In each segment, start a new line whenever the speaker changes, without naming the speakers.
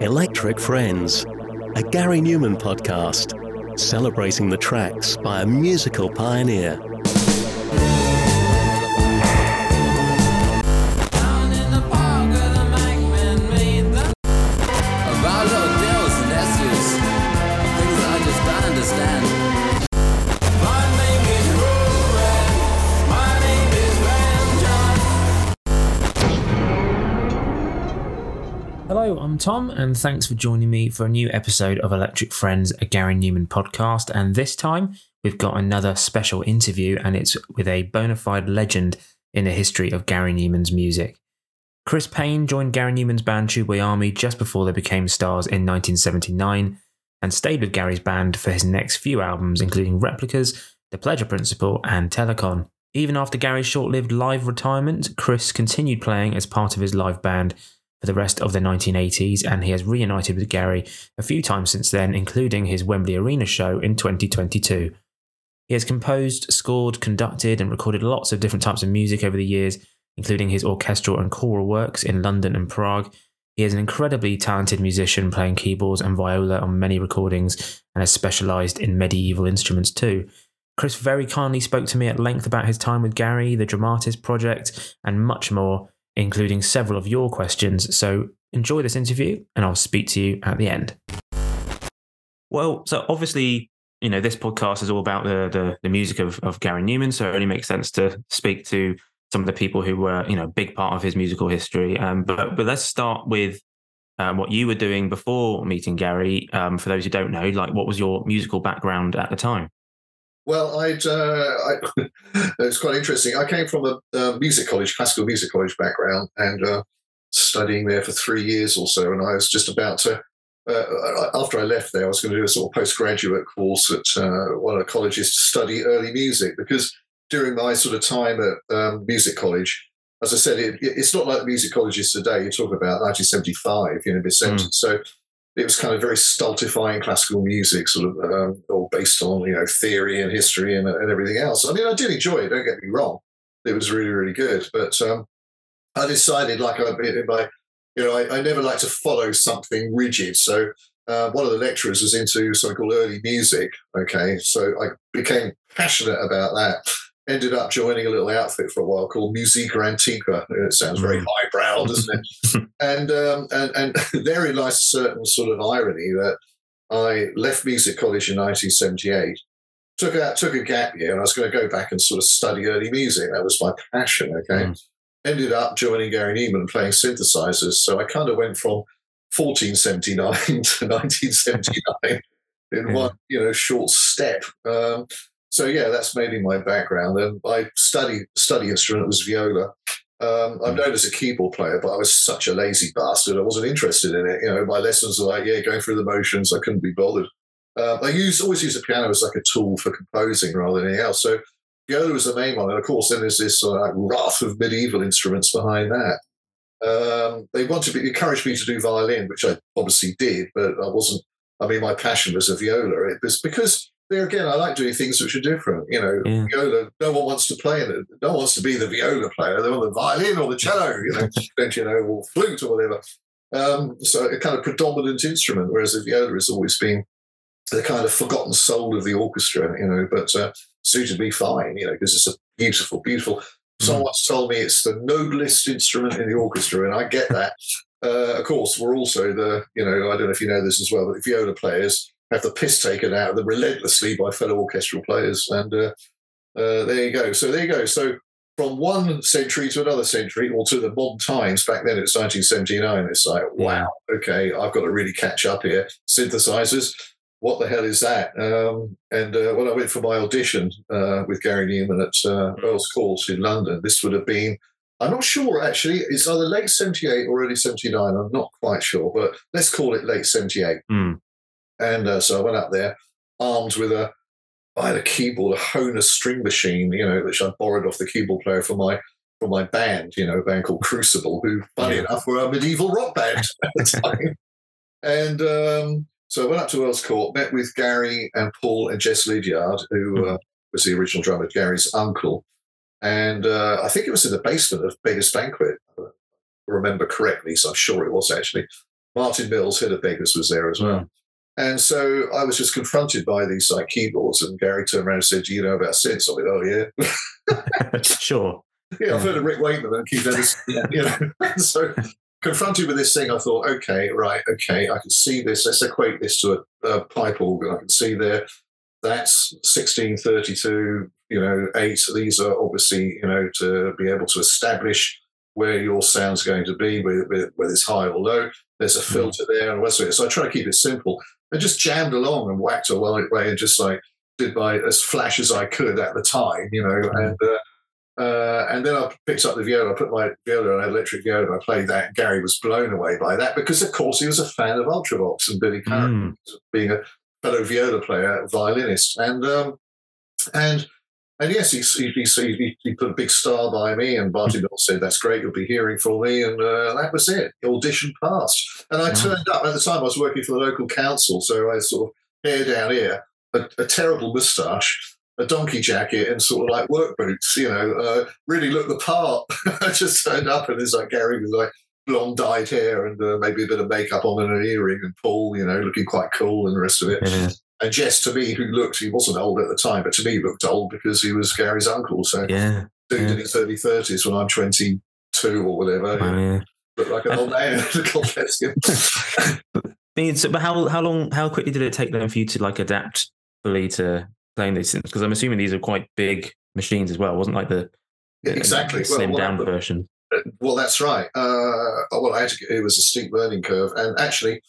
Electric Friends, a Gary Numan podcast celebrating the tracks by a musical pioneer.
Hello, I'm Tom, and thanks for joining me for a new episode of Electric Friends, a Gary Numan podcast. And this time, we've got another special interview, and it's with a bona fide legend in the history of Gary Numan's music. Chris Payne joined Gary Numan's band Tubeway Army just before they became stars in 1979 and stayed with Gary's band for his next few albums, including Replicas, The Pleasure Principle, and Telekon. Even after Gary's short lived live retirement, Chris continued playing as part of his live band for the rest of the 1980s, and he has reunited with Gary a few times since then, including his Wembley Arena show in 2022. He has composed, scored, conducted, and recorded lots of different types of music over the years, including his orchestral and choral works in London and Prague. He is an incredibly talented musician playing keyboards and viola on many recordings and has specialised in medieval instruments too. Chris very kindly spoke to me at length about his time with Gary, the Dramatis project, and much more, including several of your questions. So enjoy this interview, and I'll speak to you at the end. Well, so obviously, you know, this podcast is all about the the, the music of, of Gary Numan, so it only makes sense to speak to some of the people who were, you know, a big part of his musical history. Um, but but let's start with um, what you were doing before meeting Gary. Um, for those who don't know, like what was your musical background at the time?
Well, I'd uh, I, it's quite interesting. I came from a, uh music college, classical music college background, and uh, studying there for three years or so. And I was just about to, uh, after I left there, I was going to do a sort of postgraduate course at uh, one of the colleges to study early music because during my sort of time at um, music college, as I said, it, it's not like the music colleges today. You talk about 1975, you know, mid 70s. So it was kind of very stultifying classical music, sort of um, all based on you know theory and history and, and everything else. I mean, I did enjoy it. Don't get me wrong; it was really, really good. But um, I decided, like I, my, you know, I, I never like to follow something rigid. So uh, one of the lecturers was into something called early music. Okay, so I became passionate about that. Ended up joining a little outfit for a while called Musica Antiqua. It sounds very
Mm.
highbrow, doesn't it? and um, and and therein lies a certain sort of irony that I left music college in 1978, took out took a gap year, and I was going to go back and sort of study early music. That was my passion. Okay,
Mm.
ended up joining Gary Numan and playing synthesizers. So I kind of went from 1479 to 1979 in
Yeah.
one you know short step. Um, so yeah, that's mainly my background, and my study study instrument was viola. Um, I'm
Mm.
known as a keyboard player, but I was such a lazy bastard. I wasn't interested in it. You know, my lessons were like, yeah, going through the motions. I couldn't be bothered. Um, I use always use the piano as like a tool for composing rather than anything else. So viola was the main one, and of course, then there's this uh, raft of medieval instruments behind that. Um, they wanted to encourage me to do violin, which I obviously did, but I wasn't. I mean, my passion was a viola. It was because there again, I like doing things which are different. You know,
Yeah.
viola. No one wants to play in it. No one wants to be the viola player. They want the violin or the cello. You know, don't you know, or flute or whatever. Um, so a kind of predominant instrument, whereas the viola has always been the kind of forgotten soul of the orchestra. You know, but uh, suited me fine. You know, because it's a beautiful, beautiful. Someone once told me it's the noblest instrument in the orchestra, and I get that. Uh, of course, we're also the, you know, I don't know if you know this as well, but the viola players have the piss taken out of them relentlessly by fellow orchestral players. And uh, uh, there you go. So there you go. So from one century to another century, or to the modern times, back then it was 1979. It's like, wow, okay, I've got to really catch up here. Synthesizers, what the hell is that? Um, and uh, when I went for my audition uh, with Gary Numan at uh, Earl's Court in London, this would have been, I'm not sure actually, it's either late 78 or early 79. I'm not quite sure, but let's call it late 78.
Mm.
And uh, so I went up there armed with a, I had a keyboard, a Hohner string machine, you know, which I borrowed off the keyboard player for my for my band, you know, a band called Crucible, who, funny
Yeah.
enough, were a medieval rock band at the time. And um, so I went up to Earl's Court, met with Gary and Paul and Jess Lidyard, who uh, was the original drummer, Gary's uncle. And uh, I think it was in the basement of Beggars Banquet, I remember correctly, so I'm sure it was actually. Martin Mills, head of Beggars, was there as well. And so I was just confronted by these like keyboards, and Gary turned around and said, "Do you know about synths?" I went, "Oh yeah,
sure.
yeah, I've heard of Rick Wakeman and Keith Emerson." Yeah, you know. so confronted with this thing, I thought, okay, right, okay, I can see this. Let's equate this to a, a pipe organ. I can see there. That's 1632, you know, eight. These are obviously, you know, to be able to establish where your sound's going to be, whether, whether it's high or low. There's a hmm. filter there and it. So I try to keep it simple. I just jammed along and whacked away and just like did my as flash as I could at the time, you know, and uh, uh, and then I picked up the viola, I put my viola on electric viola, and I played that. And Gary was blown away by that because, of course, he was a fan of Ultravox and Billy Currie,
Mm.
being a fellow viola player, violinist, and um, and and yes, he he, he he put a big star by me, and Martin Mills said, "That's great, you'll be hearing from me," and uh, that was it. Audition passed, and I
Wow.
turned up. At the time, I was working for the local council, so I sort of hair down here, a, a terrible moustache a donkey jacket and sort of like work boots, you know, uh, really looked the part. I just turned up and it's like Gary with like blonde dyed hair and uh, maybe a bit of makeup on and an earring and Paul, you know, looking quite cool and the rest of it.
Yeah.
And Jess, to me, who looked, he wasn't old at the time, but to me, he looked old because he was Gary's uncle. So
Yeah.
dude
yeah.
in his early 30s when I'm 22 or whatever,
Wow, yeah.
looked like an old man. God bless him.
so, but how how long how quickly did it take then for you to like adapt fully to playing these things? Because I'm assuming these are quite big machines as well. It wasn't like the
Yeah, exactly.
the
Well,
slim
what
down
happened-
version.
Well, that's right. Uh, well, I had to, it was a steep learning curve. And actually,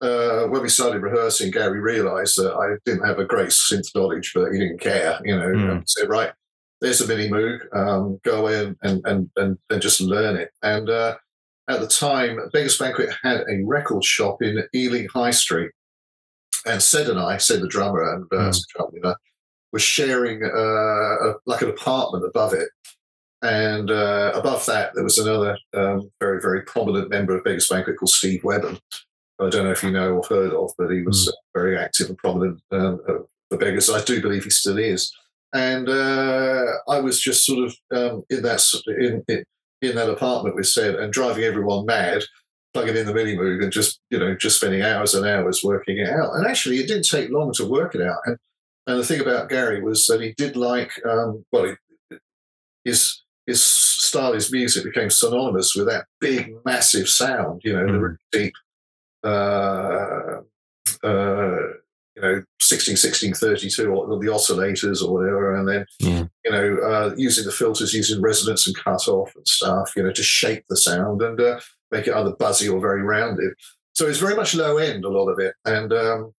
uh, when we started rehearsing, Gary realized that I didn't have a great synth knowledge, but he didn't care, you know,
Mm.
said, right, there's a mini Moog, um, go in and, and, and, and just learn it. And uh, at the time, Beggars Banquet had a record shop in Ealing High Street. And Sid and I, Sid the drummer and uh,
Mm.
you know, was sharing uh, a, like an apartment above it. And uh, above that, there was another um, very, very prominent member of Beggars Banquet called Steve Webber. I don't know if you know or heard of, but he was uh, very active and prominent um, uh, for Beggars. I do believe he still is. And uh, I was just sort of um, in that in, in in that apartment with said and driving everyone mad, plugging in the mini moog and just you know just spending hours and hours working it out. And actually, it didn't take long to work it out. And and the thing about Gary was that he did like um, well, he, his his style, his music became synonymous with that big, massive sound. You know, the
Mm.
really deep, uh, uh, you know, 16, 16, 32, or the oscillators or whatever, and then
Yeah.
you know, uh, using the filters, using resonance and cut off and stuff, you know, to shape the sound and uh, make it either buzzy or very rounded. So it's very much low end, a lot of it, and um,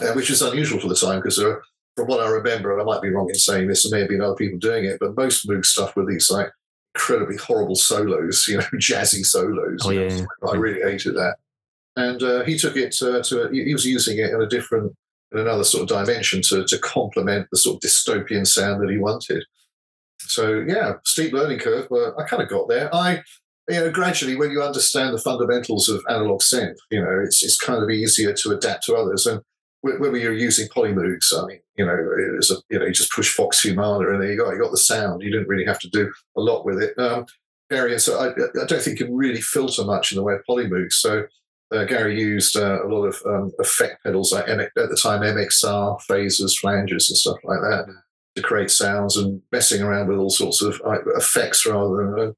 uh, which is unusual for the time because from what I remember, and I might be wrong in saying this, there may have been other people doing it, but most Moog stuff were these like incredibly horrible solos, you know, jazzy solos.
Oh,
you know,
yeah, yeah.
I really hated that. And uh, he took it uh, to, he he was using it in a different, in another sort of dimension to, to complement the sort of dystopian sound that he wanted. So, yeah, steep learning curve, but I kind of got there. I, you know, gradually when you understand the fundamentals of analog synth, you know, it's, it's kind of easier to adapt to others. And when you're using polymoogs, I mean, you know, it was a, you know, you just push Vox Humana and there you go, you got the sound. You didn't really have to do a lot with it. Um, and so I, I don't think you can really filter much in the way of polymoogs. So uh, Gary used uh, a lot of um, effect pedals like M- at the time MXR, phasers, flanges, and stuff like that to create sounds and messing around with all sorts of effects rather than uh,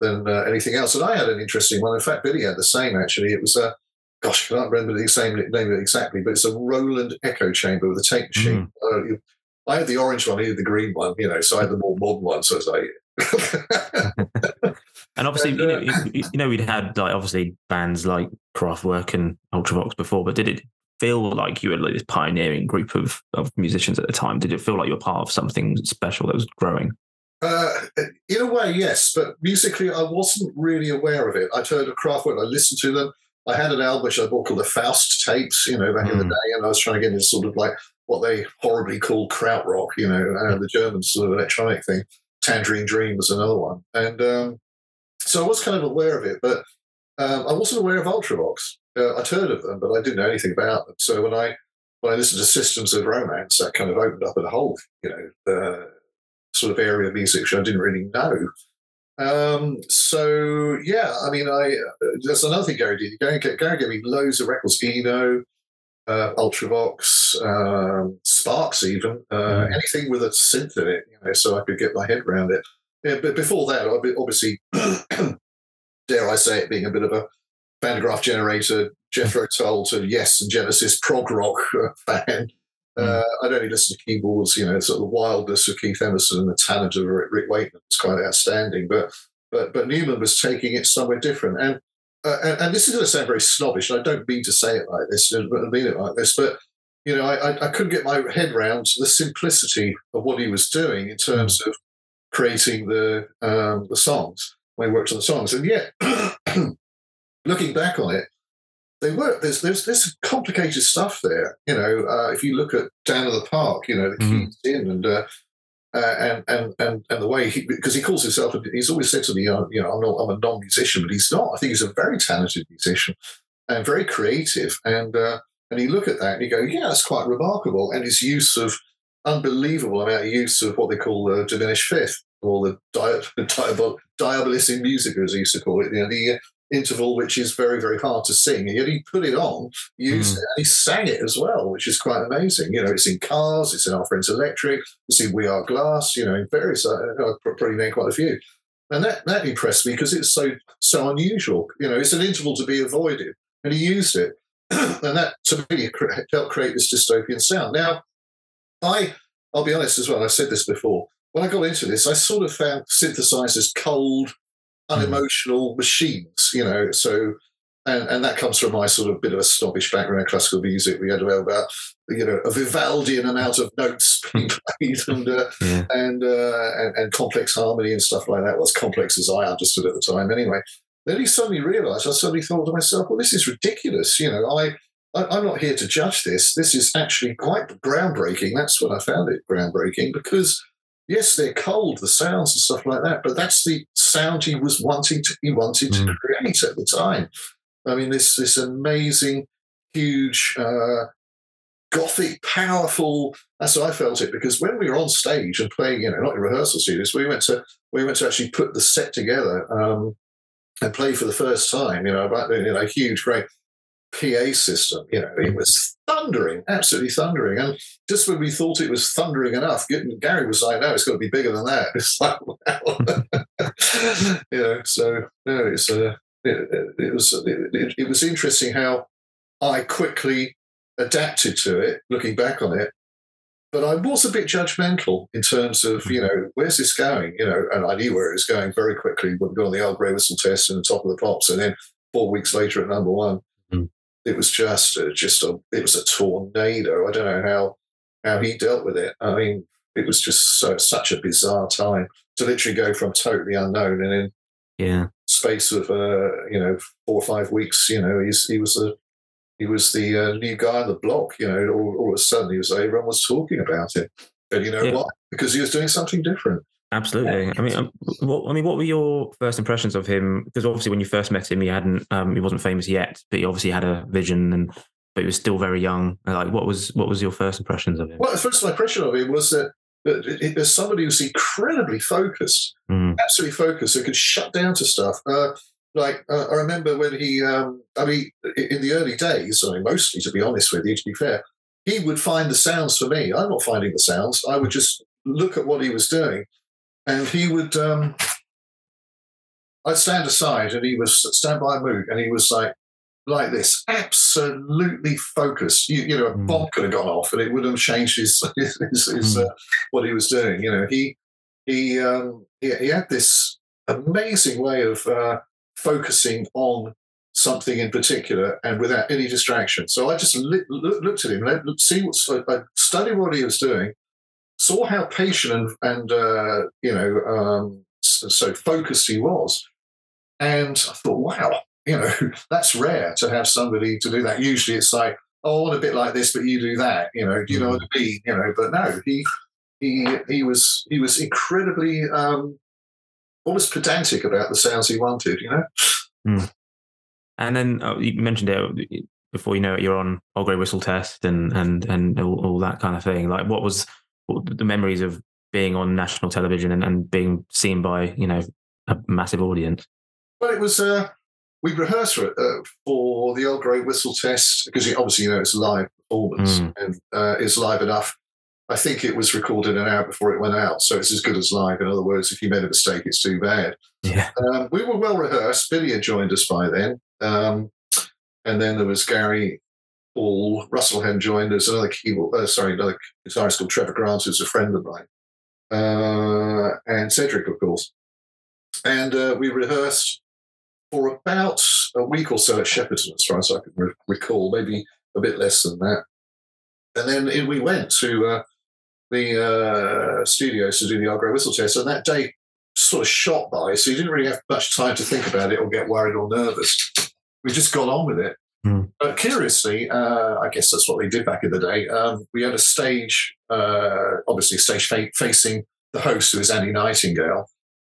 than uh, anything else. And I had an interesting one. In fact, Billy had the same actually. It was a gosh, I can't remember the same name of it exactly, but it's a Roland echo chamber with a tape machine. Uh, you- I had the orange one, he had the green one, you know, so I had the more modern one. So it's like,
And obviously, you, know, you, you know, we'd had like obviously bands like Kraftwerk and Ultravox before, but did it feel like you were like this pioneering group of, of musicians at the time? Did it feel like you were part of something special that was growing?
Uh, in a way, yes, but musically, I wasn't really aware of it. I'd heard of Kraftwerk, I listened to them. I had an album which I bought called the Faust tapes, you know, back in the
Mm.
day, and I was trying to get into sort of like what they horribly call krautrock, you know, uh, the German sort of electronic thing. Tangerine Dream was another one, and um, so I was kind of aware of it, but um, I wasn't aware of Ultravox. Uh, I'd heard of them, but I didn't know anything about them. So when I when I listened to Systems of Romance, that kind of opened up a whole, you know, uh, sort of area of music which I didn't really know. Um, so yeah, I mean, I there's another thing Gary did. Gary, Gary gave me loads of records, Eno, uh, Ultravox, um, Sparks, even uh,
Mm.
anything with a synth in it, you know, so I could get my head around it. Yeah, but before that, obviously, dare I say it, being a bit of a Van der Graaf Generator, Jethro Tull to Yes and Genesis prog rock uh, fan. Uh, I'd only listen to keyboards, you know, sort of the wildness of Keith Emerson and the talent of Rick, Wakeman was quite outstanding. But but but Numan was taking it somewhere different. And uh, and, and this is going to sound very snobbish, and I don't mean to say it like this, I don't mean it like this, but you know, I, I, I couldn't get my head around the simplicity of what he was doing in terms of creating the um, the songs when he worked on the songs, and yet looking back on it, they were there's there's there's complicated stuff there. You know, uh, if you look at Down at the Park, you know, the
Mhm.
keys in and. Uh, uh, and and and and the way he because he calls himself he's always said to me uh, you know I'm not I'm a non-musician but he's not I think he's a very talented musician and very creative and uh, and you look at that and you go yeah that's quite remarkable and his use of unbelievable amount of use of what they call the diminished fifth or the di- diabol- diabolistic music as he used to call it you know the uh, interval which is very very hard to sing and yet he put it on used
Mm.
it and he sang it as well which is quite amazing. You know it's in cars it's in our friends electric it's in we are glass you know in various uh, i've probably named quite a few. And that that impressed me because it's so so unusual. You know it's an interval to be avoided and he used it. And that to me helped create this dystopian sound. Now i i'll be honest as well i've said this before when i got into this i sort of found synthesizers cold unemotional machines you know so and, and that comes from my sort of bit of a snobbish background in classical music. We had to have about you know a Vivaldian amount of notes being played and uh,
Yeah.
and, uh, and and complex harmony and stuff like that. Well, as complex as I understood at the time, anyway. Then he suddenly realised. I suddenly thought to myself, "Well, this is ridiculous." You know, I I'm not here to judge this. This is actually quite groundbreaking. That's what I found it groundbreaking because yes, they're cold, the sounds and stuff like that, but that's the sound he was wanting to he wanted to
Mm.
create at the time. I mean, this this amazing, huge, uh, gothic, powerful. That's how I felt it because when we were on stage and playing, you know, not in rehearsal studios, we went to we went to actually put the set together um, and play for the first time. You know, about you know, a huge, great PA system. You know, it was thundering, absolutely thundering. And just when we thought it was thundering enough, Gary was like, "No, it's got to be bigger than that." It's like, wow, you know. So no, it's uh, it, it, was it, it, was interesting how I quickly adapted to it, looking back on it. But I was a bit judgmental in terms of, you know, where's this going? You know, and I knew where it was going very quickly. We'd go on the old grey whistle test and the top of the pops, and then four weeks later at number one. It was just, uh, just a, it was a tornado. I don't know how how he dealt with it. I mean, it was just so, such a bizarre time to literally go from totally unknown and in
Yeah.
space of uh, you know four or five weeks, you know, he's he was the he was the uh, new guy on the block. You know, all, all of a sudden he was everyone was talking about him, and you know
Yeah.
what? Because he was doing something different.
Absolutely. I mean, um, what I mean, what were your first impressions of him? Because obviously, when you first met him, he hadn't, um, he wasn't famous yet, but he obviously had a vision, and but he was still very young. Like, what was what was your first impressions of him?
Well, the first impression of him was that, that it, it, there's somebody who's incredibly focused,
Mm,
absolutely focused, who could shut down to stuff. Uh, like uh, I remember when he, um, I mean, in the early days, I mean, mostly to be honest with you, to be fair, he would find the sounds for me. I'm not finding the sounds. I would just look at what he was doing, and he would. Um, I'd stand aside, and he was stand by a Moog, and he was like, like this, absolutely focused. You, you know, a
Mm.
bomb could have gone off, and it would have changed his, his, his
Mm.
uh, what he was doing. You know, he he um, he, he had this amazing way of uh, focusing on something in particular and without any distraction. So I just li- looked at him, let, see what I studied what he was doing, saw how patient and, and uh, you know um, so, so focused he was, and I thought, wow, you know, that's rare to have somebody to do that. Usually, it's like, oh, I want a bit like this, but you do that. You know, do you know what I mean? You know, but no, he he he was he was incredibly um, almost pedantic about the sounds he wanted. You know.
And then uh, you mentioned it before you know it, you're on Old Grey Whistle Test and and and all, all that kind of thing. Like, what was the memories of being on national television and, and being seen by you know a massive audience.
Well, it was. Uh, we rehearsed for it uh, for the old grey whistle test because obviously you know it's a live performance
Mm.
and uh, it's live enough. I think it was recorded an hour before it went out, so it's as good as live. In other words, if you made a mistake, it's too bad.
Yeah.
Um, we were well rehearsed. Billy had joined us by then. Um, and then there was Gary Paul. Russell hadn't joined us. Another keyboard, uh, sorry, another guitarist called Trevor Grant, who's a friend of mine. Uh, and Cedric, of course. And uh, we rehearsed for about a week or so at Shepperton, as far as I can re- recall, maybe a bit less than that. And then in we went to uh, the uh, studios to do the Argo whistle test. And that day sort of shot by, so you didn't really have much time to think about it or get worried or nervous. We just got on with it.
Hmm.
But curiously, uh, I guess that's what they did back in the day. Um, we had a stage, uh, obviously, a stage fa- facing the host, who is Annie Nightingale.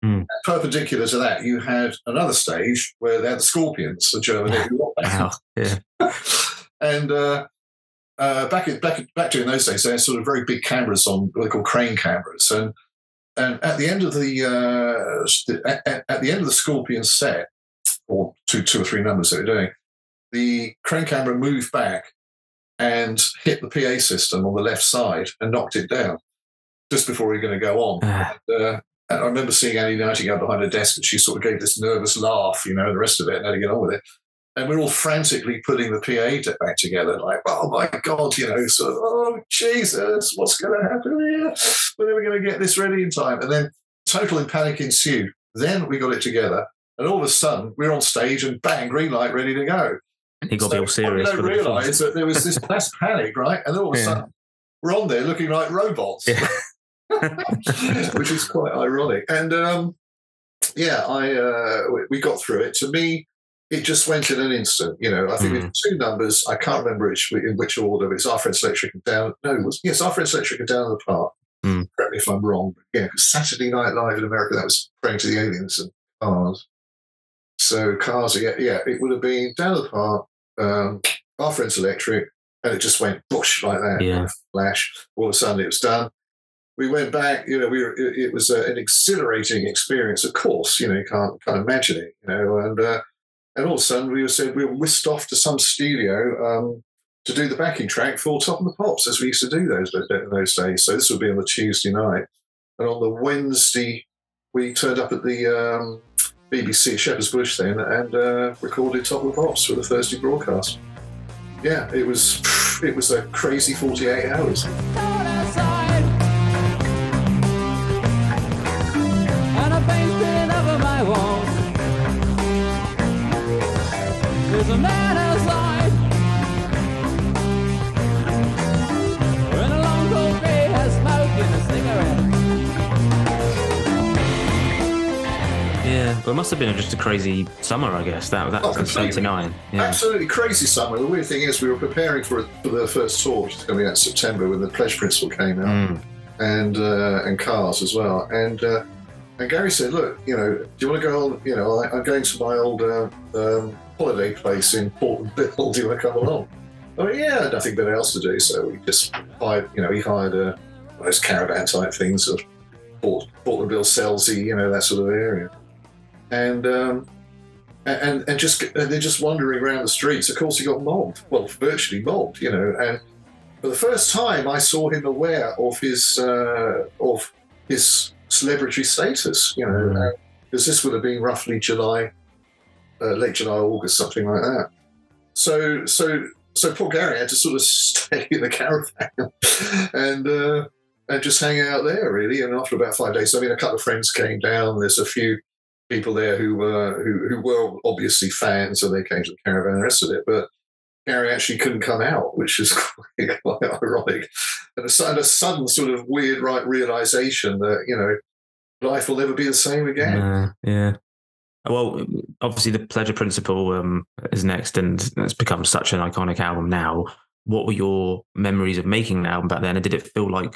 And perpendicular to that, you had another stage where they had the Scorpions, the German heavy rock band.
Wow. Yeah.
and uh, uh, back in, back back during those days, they had sort of very big cameras on what they call crane cameras, and and at the end of the uh, st- at, at- the end of the Scorpion set, or two two or three numbers they were doing, the crane camera moved back and hit the PA system on the left side and knocked it down just before we were going to go on.
Ah,
Uh, and I remember seeing Annie Nightingale behind her desk, and she sort of gave this nervous laugh, you know, and the rest of it, and had to get on with it. And we're all frantically putting the PA back together, like, oh my God, you know, sort of, oh Jesus, what's going to happen here? When are we going to get this ready in time? And then total panic ensued. Then we got it together, and all of a sudden we're on stage, and bang, green light, ready to go.
You got to be all serious
I
for
don't realise that there was this mass panic, right? And all of a
Yeah.
sudden, we're on there looking like robots,
Yeah.
which is quite ironic. And um, yeah, I uh, we- got through it. To me, it just went in an instant. You know, I think
Mm.
two numbers, I can't remember which in which order. It's Our Friends Electric and Down. No, it was yes, Our Friends Electric and Down the Park.
Mm.
Correct me if I'm wrong. But yeah, because Saturday Night Live in America, that was praying to the aliens and cars. So cars, yeah, yeah, it would have been down the park, um, our friends electric, and it just went bush like that.
Yeah.
Flash. All of a sudden, it was done. We went back. You know, we were. It, it was uh, an exhilarating experience. Of course, you know, you can't can't imagine it. You know, and uh, and all of a sudden, we were said we were whisked off to some studio um, to do the backing track for Top of the Pops, as we used to do those those days. So this would be on the Tuesday night, and on the Wednesday, we turned up at the um, BBC Shepherd's Bush then and uh, recorded Top of the Pops for the Thursday broadcast. Yeah, it was it was a crazy 48 hours.
There's a
well, it must have been just a crazy summer, I guess. That that
Oh,
was in '79. Yeah.
Absolutely crazy summer. The weird thing is, we were preparing for, for the first tour, which is going to be out in September when the Pleasure Principle came out.
Mm.
and uh, and cars as well. And uh, and Gary said, "Look, you know, do you want to go on? You know, I, I'm going to my old uh, um, holiday place in Portland Bill. Do you want to come along?" I mean, yeah, nothing better else to do, so we just hired. You know, he hired uh, those caravan type things of Port, Portland Bill, Selsey, you know, that sort of area, and. Um, and, and just and they're just wandering around the streets. Of course, he got mobbed. Well, virtually mobbed, you know. And for the first time, I saw him aware of his uh, of his celebrity status. You know, because this would have been roughly July, uh, late July, August, something like that. So, so, so poor Gary had to sort of stay in the caravan and uh, and just hang out there, really. And after about five days, I mean, a couple of friends came down. There's a few people there who were who, who were obviously fans, so they came to the caravan and the rest of it. But Gary actually couldn't come out, which is quite, quite ironic. And a, sudden- a sudden sort of weird right realization that you know life will never be the same again.
Uh, yeah. Well, obviously, the Pleasure Principle um, is next, and it's become such an iconic album now. What were your memories of making the album back then? And did it feel like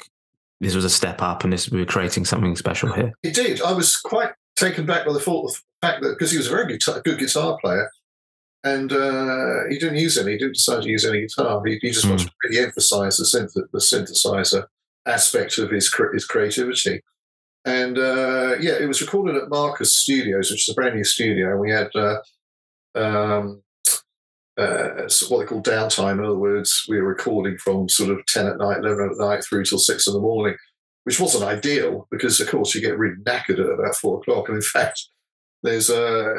this was a step up and this we were creating something special here?
He did. I was quite taken back by the fact that because he was a very guitar, good guitar player, and uh, he didn't use any. He didn't decide to use any guitar. He, he just
Hmm.
wanted to really emphasise the, synth- the synthesizer aspect of his his creativity. and uh, yeah, it was recorded at Marcus Studios, which is a brand new studio. We had uh, um, uh, so what they call downtime. In other words, we were recording from sort of 10 at night, 11 at night through till six in the morning, which wasn't ideal because, of course, you get really knackered at about four o'clock. And in fact, there's a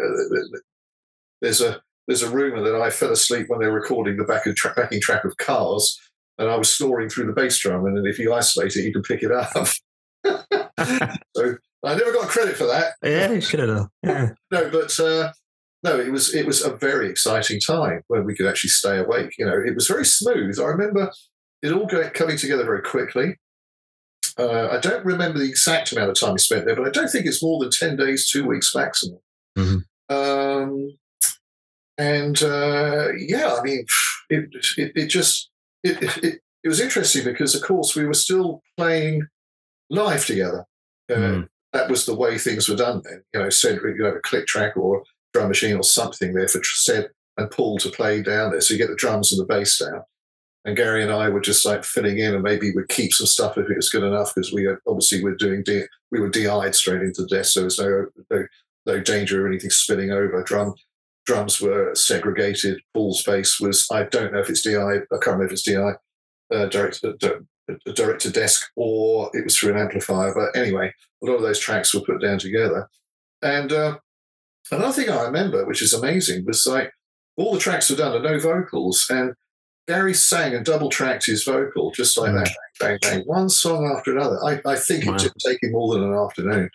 there's a there's a rumor that I fell asleep when they were recording the back of tra- backing track of Cars, and I was snoring through the bass drum. And if you isolate it, you can pick it up. so I never got credit for that.
Yeah, you should have. Yeah.
No, but uh, no, it was it was a very exciting time when we could actually stay awake. You know, it was very smooth. I remember it all go, coming together very quickly. Uh, I don't remember the exact amount of time we spent there, but I don't think it's more than ten days, two weeks maximum.
Mhm.
Um, and uh, yeah, I mean, it it, it just it, it it was interesting because, of course, we were still playing live together. Uh,
Mm.
That was the way things were done then. You know, Cedric, you have a click track or drum machine or something there for Ced and Paul to play down there. So you get the drums and the bass down. And Gary and I were just like filling in, and maybe we'd keep some stuff if it was good enough because we obviously we're doing D, we were DI'd straight into the desk, so there was no, no no danger of anything spilling over. Drum drums were segregated. Paul's bass was I don't know if it's DI. I can't remember if it's DI uh, direct uh, to desk or it was through an amplifier. But anyway, a lot of those tracks were put down together. And uh, another thing I remember, which is amazing, was like all the tracks were done and no vocals, and Gary sang and double tracked his vocal just like that, bang, bang, bang, one song after another. I, I think
Wow.
it didn't take him more than an afternoon.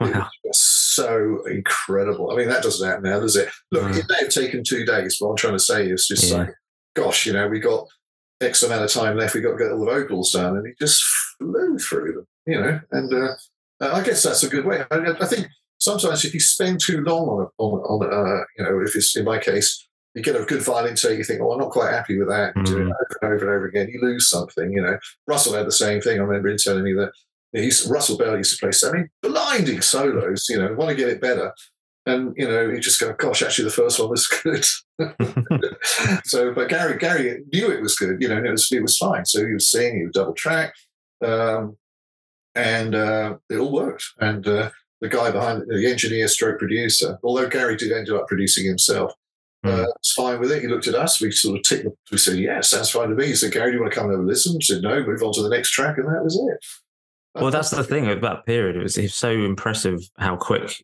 It
Wow.
so incredible. I mean, that doesn't happen now, does it? Look,
Mm.
it may have taken two days, but what I'm trying to say is just
Yeah.
like, gosh, you know, we got X amount of time left. We got to get all the vocals done, and he just flew through them, you know. And uh, I guess that's a good way. I, I think sometimes if you spend too long on, a, on, on uh, you know, if it's in my case, you get a good violin take, you think, oh, I'm not quite happy with that. You do it
Mm.
over and over and over again. You lose something, you know. Russell had the same thing. I remember him telling me that he's, Russell Bell used to play so many blinding solos, you know, want to get it better. And, you know, you just go, gosh, actually, the first one was good. so, but Gary, Gary knew it was good, you know, and it was, it was fine. So he was singing, he was double track, um, and uh, it all worked. And uh, the guy behind the engineer stroke producer, although Gary did end up producing himself, uh,
Mm.
was fine with it. He looked at us, we sort of ticked, The, we said, yeah, sounds fine to me. He said, Gary, do you want to come over and have a listen? We said, no, move on to the next track. And that was it.
Well, that's the thing of that period. It was, it was so impressive how quick,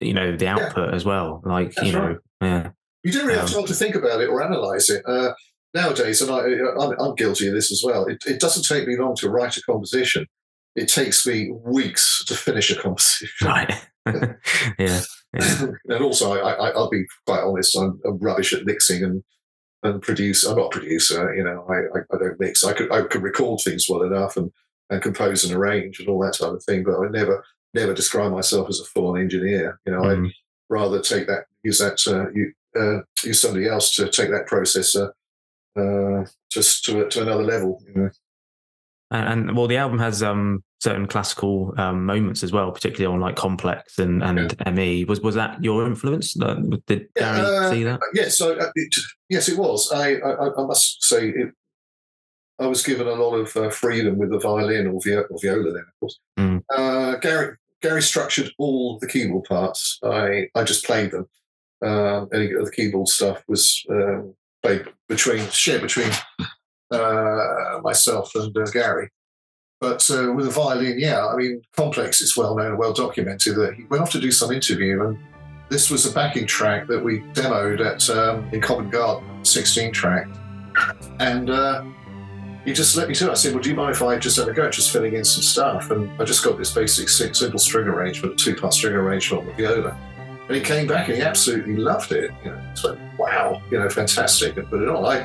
you know, the output as well. Like,
That's
you know,
right.
yeah.
You didn't really have
Um,
time to think about it or analyze it. Uh, nowadays, and I, I'm, I'm guilty of this as well, it, it doesn't take me long to write a composition. It takes me weeks to finish a composition.
Right. yeah. Yeah.
and also, I, I, I'll be quite honest, I'm, I'm rubbish at mixing and and produce. I'm not a producer, you know. I, I, I don't mix. I could I could record things well enough and, and compose and arrange and all that type of thing, but I never never describe myself as a full on engineer. You know, I'd
Mm.
rather take that use that uh, you, uh, use somebody else to take that process uh, uh, just to to another level. You know.
And, and well, the album has um certain classical um, moments as well, particularly on like Complex and and Me. Was was that your influence? Uh, Did
Yeah,
Gary
uh,
see that?
Yeah, so uh, it, yes, it was. I, I, I must say, it, I was given a lot of uh, freedom with the violin or, vi- or viola then, of course.
Mm.
Uh, Gary Gary structured all the keyboard parts. I I just played them. Um, any of the keyboard stuff was um, played between shared between uh, myself and uh, Gary. But uh, with the violin, yeah, I mean, Complex is well known and well documented that he went off to do some interview and this was a backing track that we demoed at um, in Covent Garden, 16 track. And uh, he just let me do it. I said, Well, do you mind if I just have a go just filling in some stuff? And I just got this basic si- simple string arrangement, two part string arrangement on the viola. And he came back and he absolutely loved it. You know, it's like, wow, you know, fantastic, and put it on. I,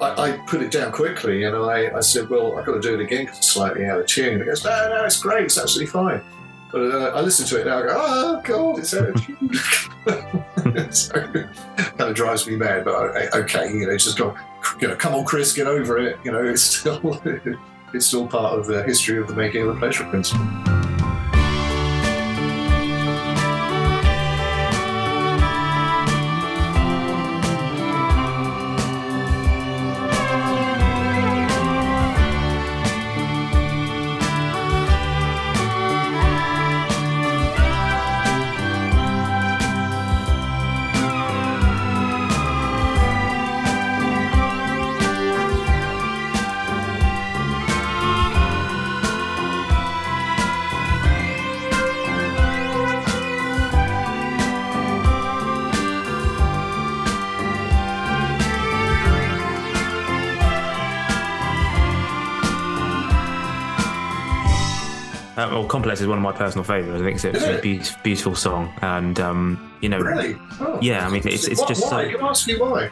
I, I put it down quickly and I, I said, Well, I've got to do it again because it's slightly out of tune. He goes, No, no, it's great, it's absolutely fine. But uh, I listen to it now. I go, oh god, it's out of tune. so, kind of drives me mad. But I, okay, you know, just go, you know, come on, Chris, get over it. You know, it's still it's still part of the history of the making of the pleasure principle.
Complex is one of my personal favourites. I think it's,
Is
a
it?
beautiful, beautiful song, and um, you know,
Really? Oh.
yeah. I mean, it's it's just
why?
so.
Can ask you why?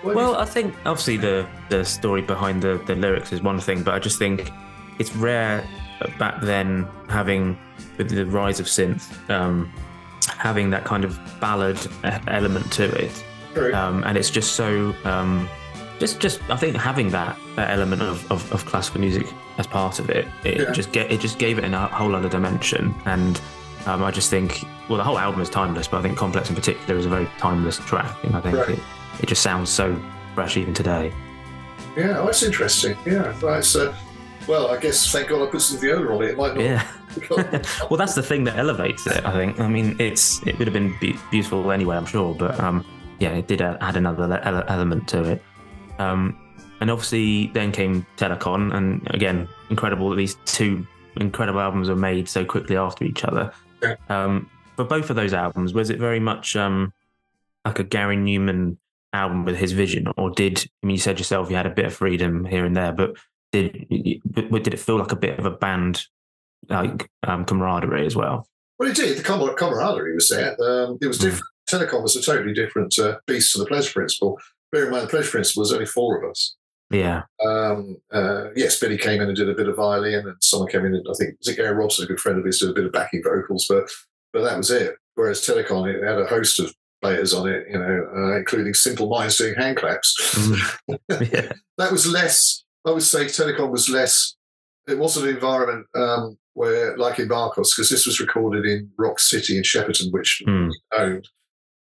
Why
Well, I think obviously the the story behind the the lyrics is one thing, but I just think it's rare back then having with the rise of synth, um, having that kind of ballad element to it,
True.
um, and it's just so. Um, just, just, I think having that, that element of, of, of classical music as part of it, it
Yeah.
just get, it just gave it a whole other dimension. And um, I just think, well, the whole album is timeless, but I think Complex in particular is a very timeless track, and I think
Right.
it, it just sounds so fresh even today.
yeah, oh, that's interesting. Yeah, that's. Uh, well, I guess thank God I put some viola on it. It might not.
Yeah. well, that's the thing that elevates it. I think. I mean, it's it would have been be- beautiful anyway, I'm sure, but um, yeah, it did add another ele- element to it. Um, and obviously, then came Telekon, and again, incredible that these two incredible albums were made so quickly after each other. Um, for both of those albums, was it very much um, like a Gary Numan album with his vision, or did I mean you said yourself you had a bit of freedom here and there, but did did it feel like a bit of a band like um, camaraderie as well?
Well, it did. The camar- camaraderie was there. Um, it was
Mm.
different. Telekon was a totally different uh, beast to the Pleasure Principle. Bear in mind, the Pleasure Principle was only four of us.
Yeah,
Um, uh, yes, Billy came in and did a bit of violin, and someone came in and I think was it Gary Robson, a good friend of his, did a bit of backing vocals, but but that was it. Whereas Telekon, it had a host of players on it, you know, uh, including Simple Minds doing hand claps.
yeah,
that was less. I would say Telekon was less. It wasn't an environment um, where, like in Marcus, because this was recorded in Rock City in Shepperton, which he owned,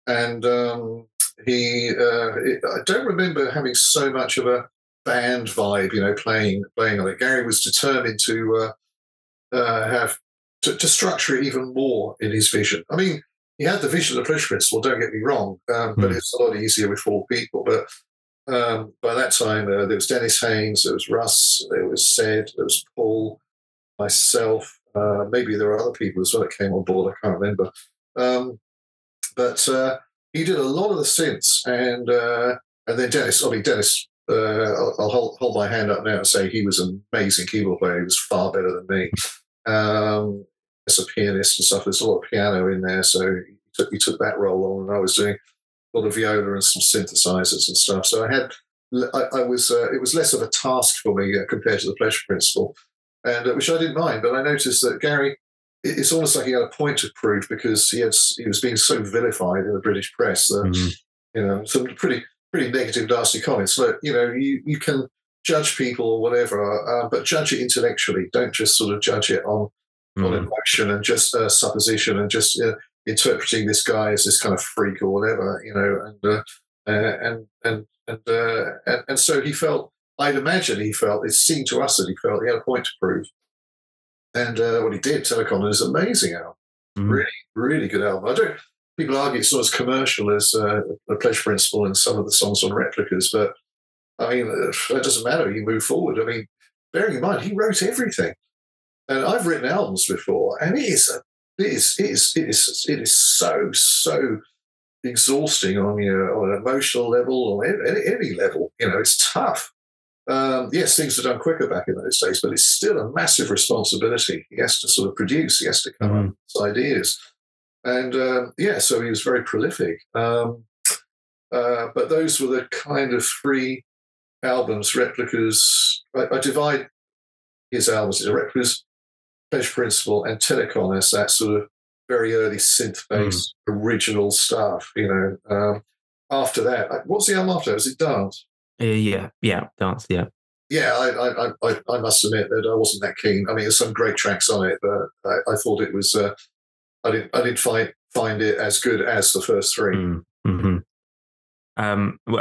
and um, he. Uh, it, I don't remember having so much of a band vibe, you know, playing playing on it. Gary was determined to uh, uh, have to, to structure it even more in his vision. I mean, he had the vision of the Pleasure Principle. Don't get me wrong, um, but
Hmm.
it's a lot easier with four people. But um, by that time, uh, there was Dennis Haines, there was Russ, there was Ced, there was Paul, myself. Uh, maybe there were other people as well that came on board. I can't remember. Um, but uh, he did a lot of the synths, and uh, and then Dennis. I mean, Dennis. Uh, I'll, I'll hold, hold my hand up now and say he was an amazing keyboard player. He was far better than me. Um, as a pianist and stuff, there's a lot of piano in there, so he took, he took that role on, and I was doing a lot of viola and some synthesizers and stuff. So I had, I, I was, uh, it was less of a task for me uh, compared to the pleasure principle, and uh, which I didn't mind. But I noticed that Gary, it- it's almost like he had a point to prove because he had, he was being so vilified in the British press that
Mhm.
you know some pretty pretty negative, nasty comments. Look, you know, you you can judge people or whatever, uh, but judge it intellectually. Don't just sort of judge it on on
Mm.
emotion and just uh, supposition and just uh, interpreting this guy as this kind of freak or whatever, you know, and uh, uh, and and and, uh, and and so he felt. I'd imagine he felt. It seemed to us that he felt he had a point to prove, and uh, what he did, Telekon, is amazing album,
Mm.
really, really good album. I don't. People argue it's not as commercial as uh, the Pleasure Principle and some of the songs on replicas, but I mean, that doesn't matter. You move forward. I mean, bearing in mind he wrote everything. And I've written albums before, and it is a, it is it is it is it is so so exhausting on your on an emotional level or any, any level. You know, it's tough. Um, yes, things are done quicker back in those days, but it's still a massive responsibility. He has to sort of produce. He has to come up
Mhm.
with ideas, and um, yeah, so he was very prolific. Um, uh, but those were the kind of three albums, replicas. I, I divide his albums into replicas, Pleasure Principle, and Telekon as that sort of very early synth-based original stuff. You know, um, after that, what's the album after? Was it Dance?
Uh, yeah, yeah, dance, yeah.
Yeah, I, I, I, I must admit that I wasn't that keen. I mean, there's some great tracks on it, but I, I thought it was. Uh, I didn't. I didn't find find it as good as the first three.
Mm, mhm. Um, well,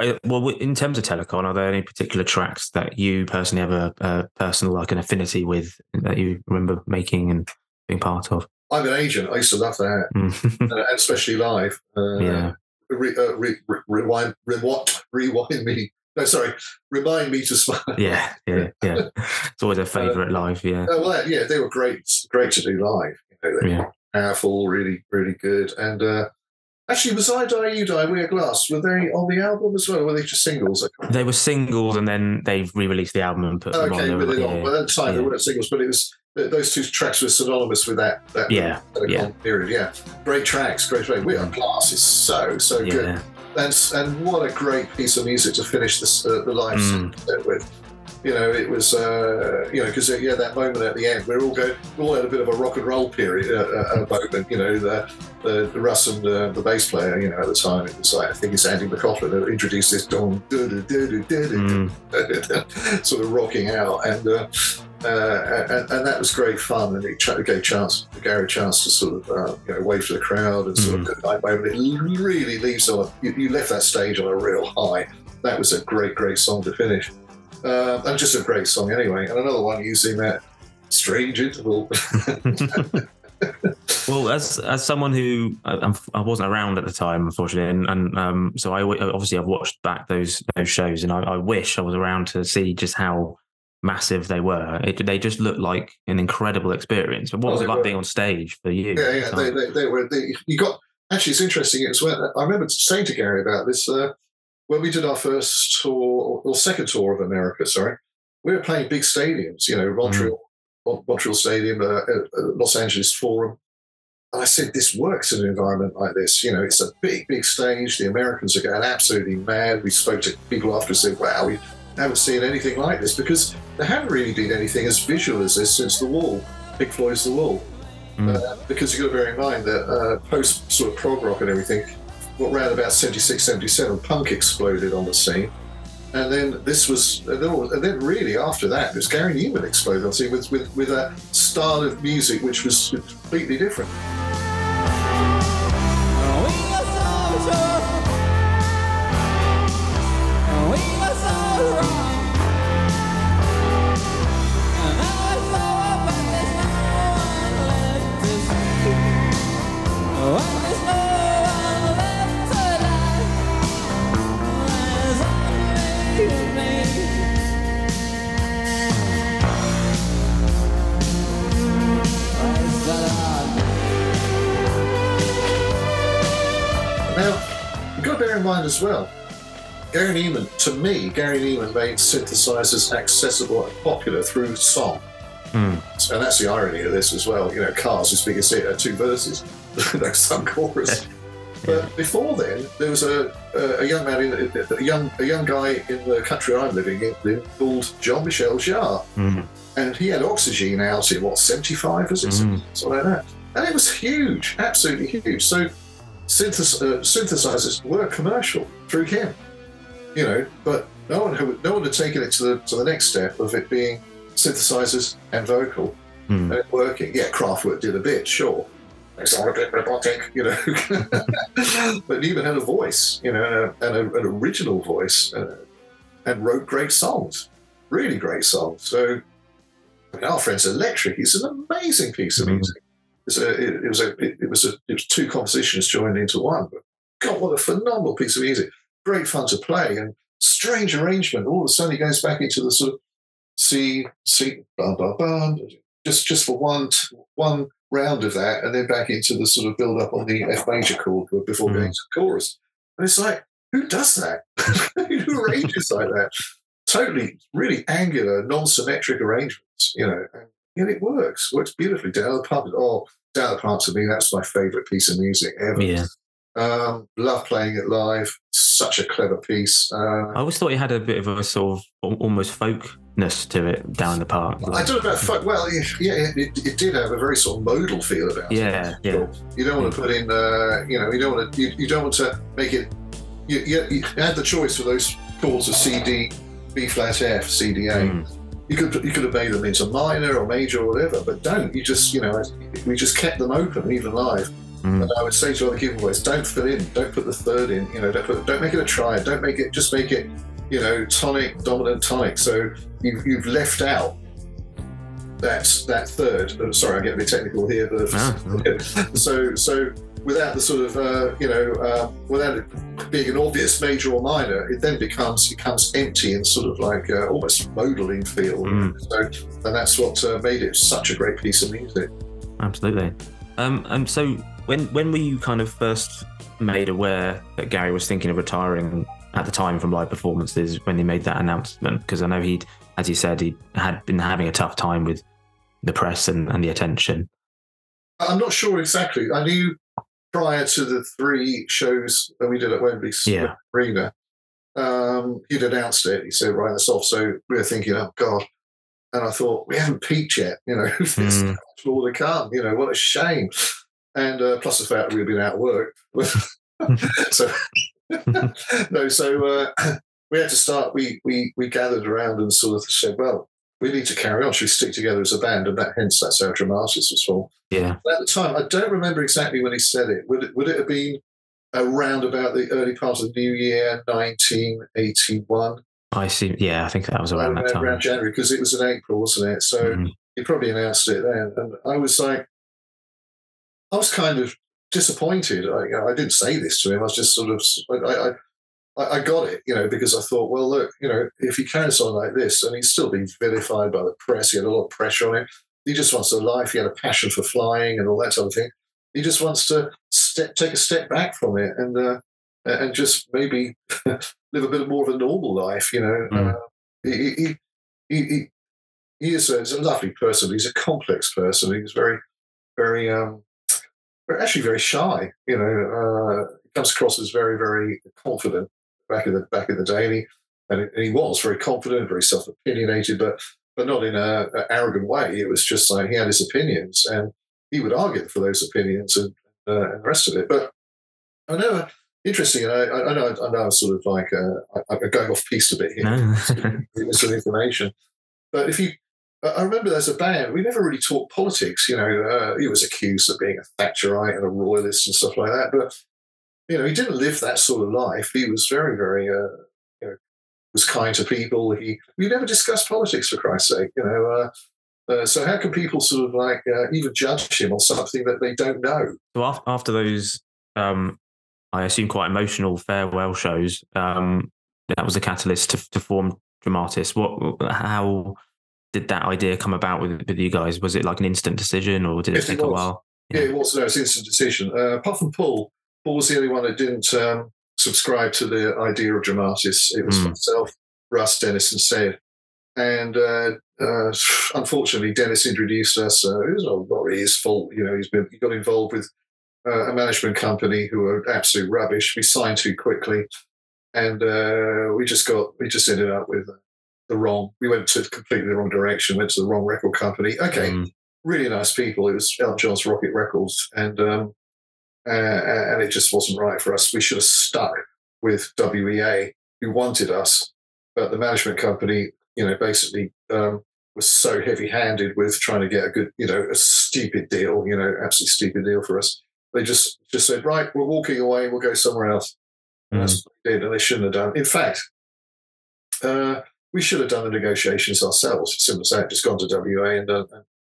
uh, in terms of Telekon, are there any particular tracks that you personally have a, a personal, like an affinity with that you remember making and being part of?
I'm an agent. I used to love that,
Mm.
uh, and especially live. Uh,
yeah,
re, uh, re, re, rewind, re, what, rewind me. No, sorry, remind me to smile.
yeah, yeah, yeah. It's always a favourite live. Yeah,
Oh, well, yeah, they were great, great to do live. You know, they
Yeah.
Powerful, really, really good. And uh, actually, was I Die, You Die, We Are Glass? Were they on the album as well? Or were they just singles?
They were singles, and then they've re-released the album and put them on.
Okay, but they
like,
not.
yeah,
But at the time, they weren't singles, but it was those two tracks were synonymous with that. that
Yeah, yeah.
period. Yeah, great tracks, great tracks. We are glass is so so good, and and what a great piece of music to finish this uh, the live
Mm.
set with. You know, it was uh, you know because yeah, that moment at the end, we're all going, we all had a bit of a rock and roll period uh, uh, uh, moment. You know, the the, the Russ and uh, the bass player. You know, at the time it was like I think it's Andy McCaughlin that introduced this don do do do do do
Mm.
sort of rocking out, and uh, uh, and, and that was great fun, and it gave chance Gary a chance to sort of uh, you know wave to the crowd and sort of good moment. It really leaves on a, you, you left that stage on a real high. That was a great, great song to finish, uh, and just a great song anyway. And another one using that strange interval.
Well, as as someone who I, I'm- wasn't around at the time, unfortunately, and, and um, so I obviously I've watched back those those shows, and I, I wish I was around to see just how massive they were. It, they just looked like an incredible experience. But what
Oh,
was it like
were.
being on stage for you?
Yeah, yeah, they, they, they were. They, you got actually, it's interesting. It was when I remember saying to Gary about this uh, when we did our first tour or second tour of America. Sorry, we were playing big stadiums. You know, Montreal, Mon- Montreal Stadium, uh, uh, uh, Los Angeles Forum. And I said, this works in an environment like this. You know, it's a big, big stage. The Americans are going absolutely mad. We spoke to people after and said, wow, we haven't seen anything like this because there hadn't really been anything as visual as this since The Wall, Pink Floyd's The Wall.
Mm.
Uh, because you've got to bear in mind that uh, post sort of prog rock and everything, what around about 76, 77, punk exploded on the scene. And then this was, and then, and then really after that, was Gary Numan exploded on the scene with, with, with a style of music which was completely different. Mind as well, Gary Numan, to me, Gary Numan made synthesizers accessible and popular through song.
Mm.
And that's the irony of this as well. You know, Cars, his biggest hit, had two verses, no some chorus. But before then, there was a, a, a young man, in, a young a young guy in the country I'm living in called Jean Michel Jarre,
Mm.
and he had Oxygen out in what 75 was it,
Mm.
something like that, and it was huge, absolutely huge. So synthes- uh, synthesizers were commercial through him, you know, but no one had, no one had taken it to the to the next step of it being synthesizers and vocal
Mm.
and it working. Yeah, Kraftwerk did a bit, sure. It's all a bit robotic, you know. but Numan had a voice, you know, and, a, and a, an original voice, uh, and wrote great songs, really great songs. So, I mean, Are Friends Electric is an amazing piece of
Mhm.
music. A, it, it was a, it, was a, it was two compositions joined into one. But God, what a phenomenal piece of music! Great fun to play and strange arrangement. All of a sudden, he goes back into the sort of C, C, bum, bum, bum, just just for one one round of that, and then back into the sort of build up on the F major chord before going
Mm.
to the chorus. And it's like, who does that? who arranges like that? Totally, really angular, non-symmetric arrangements, you know. And yet it works. Works beautifully. Down the Park. Oh, Down the Park to me, that's my favourite piece of music ever.
Yeah.
Um, love playing it live. Such a clever piece. Uh,
I always thought he had a bit of a sort of al- almost folkness to it down the park.
I don't know about folk. Well, yeah, it, it, it did have a very sort of modal feel about it.
Yeah, yeah.
You don't want to put in, uh, you know, you don't want to, you, you don't want to make it. You, you, you had the choice for those chords of C D, B flat F, C D A.
Mm.
You could you could have made them into minor or major or whatever, but don't. You just, you know, we just kept them open even live.
Mm.
And I would say to other keyboard don't fill in, don't put the third in, you know, don't put, don't make it a triad, don't make it, just make it, you know, tonic, dominant, tonic. So you've, you've left out that that third. uh, Sorry, I'm getting a bit technical here, but
Ah,
so so without the sort of uh, you know uh, without it being an obvious major or minor, it then becomes it becomes empty and sort of like uh, almost modeling feel.
Mm.
So and that's what uh, made it such a great piece of music.
Absolutely. Um, and so when when were you kind of first made aware that Gary was thinking of retiring at the time from live performances when he made that announcement? Because I know he'd, as you said, he had been having a tough time with the press and, and the attention.
I'm not sure exactly. I knew prior to the three shows that we did at Wembley
Yeah.
Arena, um, he'd announced it. He said, "Right, that's off." So we were thinking, "Oh God!" And I thought, "We haven't peaked yet. You know, there's
Mm.
more to come. You know, what a shame." And uh, plus the fact we'd been out of work, so no. So uh, we had to start. We we we gathered around and sort of said, "Well, we need to carry on. Should we stick together as a band?" And that hence that's how Dramatis was formed
Yeah.
at the time, I don't remember exactly when he said it. Would it, would it have been around about the early part of the new year, 1981?
I see. Yeah, I think that was around that time.
Around January, because it was in April, wasn't it? So
Mhm.
he probably announced it then. And I was like, I was kind of disappointed. I, you know, I didn't say this to him. I was just sort of, I, I, I I got it, you know, because I thought, well, look, you know, if he carries on like this, and he's still being vilified by the press, he had a lot of pressure on him. He just wants a life. He had a passion for flying and all that sort of thing. He just wants to step, take a step back from it and uh, and just maybe live a bit more of a normal life. You know,
Mm.
uh, he, he, he, he, is a, a lovely person. He's a complex person. He's very, very, um, actually very shy. You know, uh, he comes across as very, very confident back in the back in the day. And he, and he- was very confident, very self opinionated, but but not in a, a arrogant way. It was just like he had his opinions, and he would argue for those opinions and uh, and the rest of it. But I know, interesting. And I, I know, I know, I'm sort of like uh, I, I'm going off piece a bit here
No.
some information. But if you, I I remember there's a band, we never really talked politics. You know, uh, he was accused of being a Thatcherite and a royalist and stuff like that. But, you know, he didn't live that sort of life. He was very, very, uh, you know, was kind to people. He, we never discussed politics for Christ's sake, you know. Uh, uh, so how can people sort of like uh, even judge him on something that they don't know?
So after those, um, I assume quite emotional farewell shows, um, that was the catalyst to, to form Dramatis. What, how did that idea come about with, with you guys? Was it like an instant decision, or did it
Yes, it
take a while?
Yeah,
Yeah.
it was. No, it's an instant decision. Uh, apart from Paul, Paul was the only one that didn't um, subscribe to the idea of Dramatis. It was
Mm.
myself, Russ, Dennis, and Ced. And uh, uh, unfortunately, Dennis introduced us. Uh, it was not really his fault. You know, he's been he got involved with uh, a management company who were absolute rubbish. We signed too quickly, and uh, we just got we just ended up with the wrong. We went to completely the wrong direction. Went to the wrong record company. Okay,
Mm,
really nice people. It was Elton John's Rocket Records, and um, uh, and it just wasn't right for us. We should have stuck with WEA, who wanted us, but the management company, you know, basically um, was so heavy-handed with trying to get a good, you know, a stupid deal, you know, absolutely stupid deal for us. They just just said, right, we're walking away. We'll go somewhere else. And that's what they did, and they shouldn't have done. In fact, uh, we should have done the negotiations ourselves. It's simple as that. Just gone to WEA and done,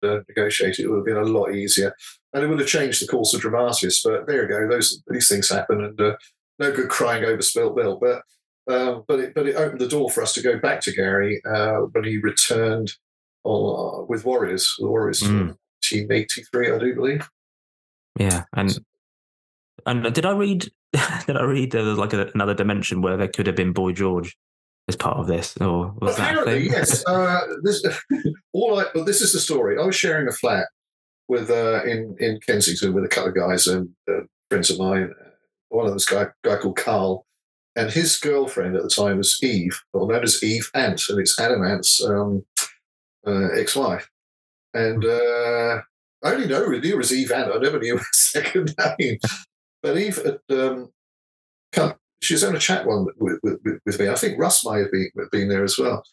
uh, negotiated. It would have been a lot easier, and it would have changed the course of Dramatis. But there you go. Those these things happen, and uh, no good crying over spilt milk. But um, but it but it opened the door for us to go back to Gary uh, when he returned uh, with Warriors. The Warriors
Mm.
team eighty three, I do believe.
yeah, and and did I read? Did I read there was like a, another dimension where there could have been Boy George as part of this, or was that a
Apparently, yes. Uh, this, all I, well, this is the story. I was sharing a flat with uh, in in Kensington with a couple of guys and uh, friends of mine. One of them's guy guy called Carl, and his girlfriend at the time was Eve, or known as Eve Ant, and it's Adam Ant's um, uh, ex-wife. And uh, I only know knew her as Eve Ant. I never knew her second name. But Eve had um, come. She was having a chat one with, with, with me. I think Russ might have been, been there as well,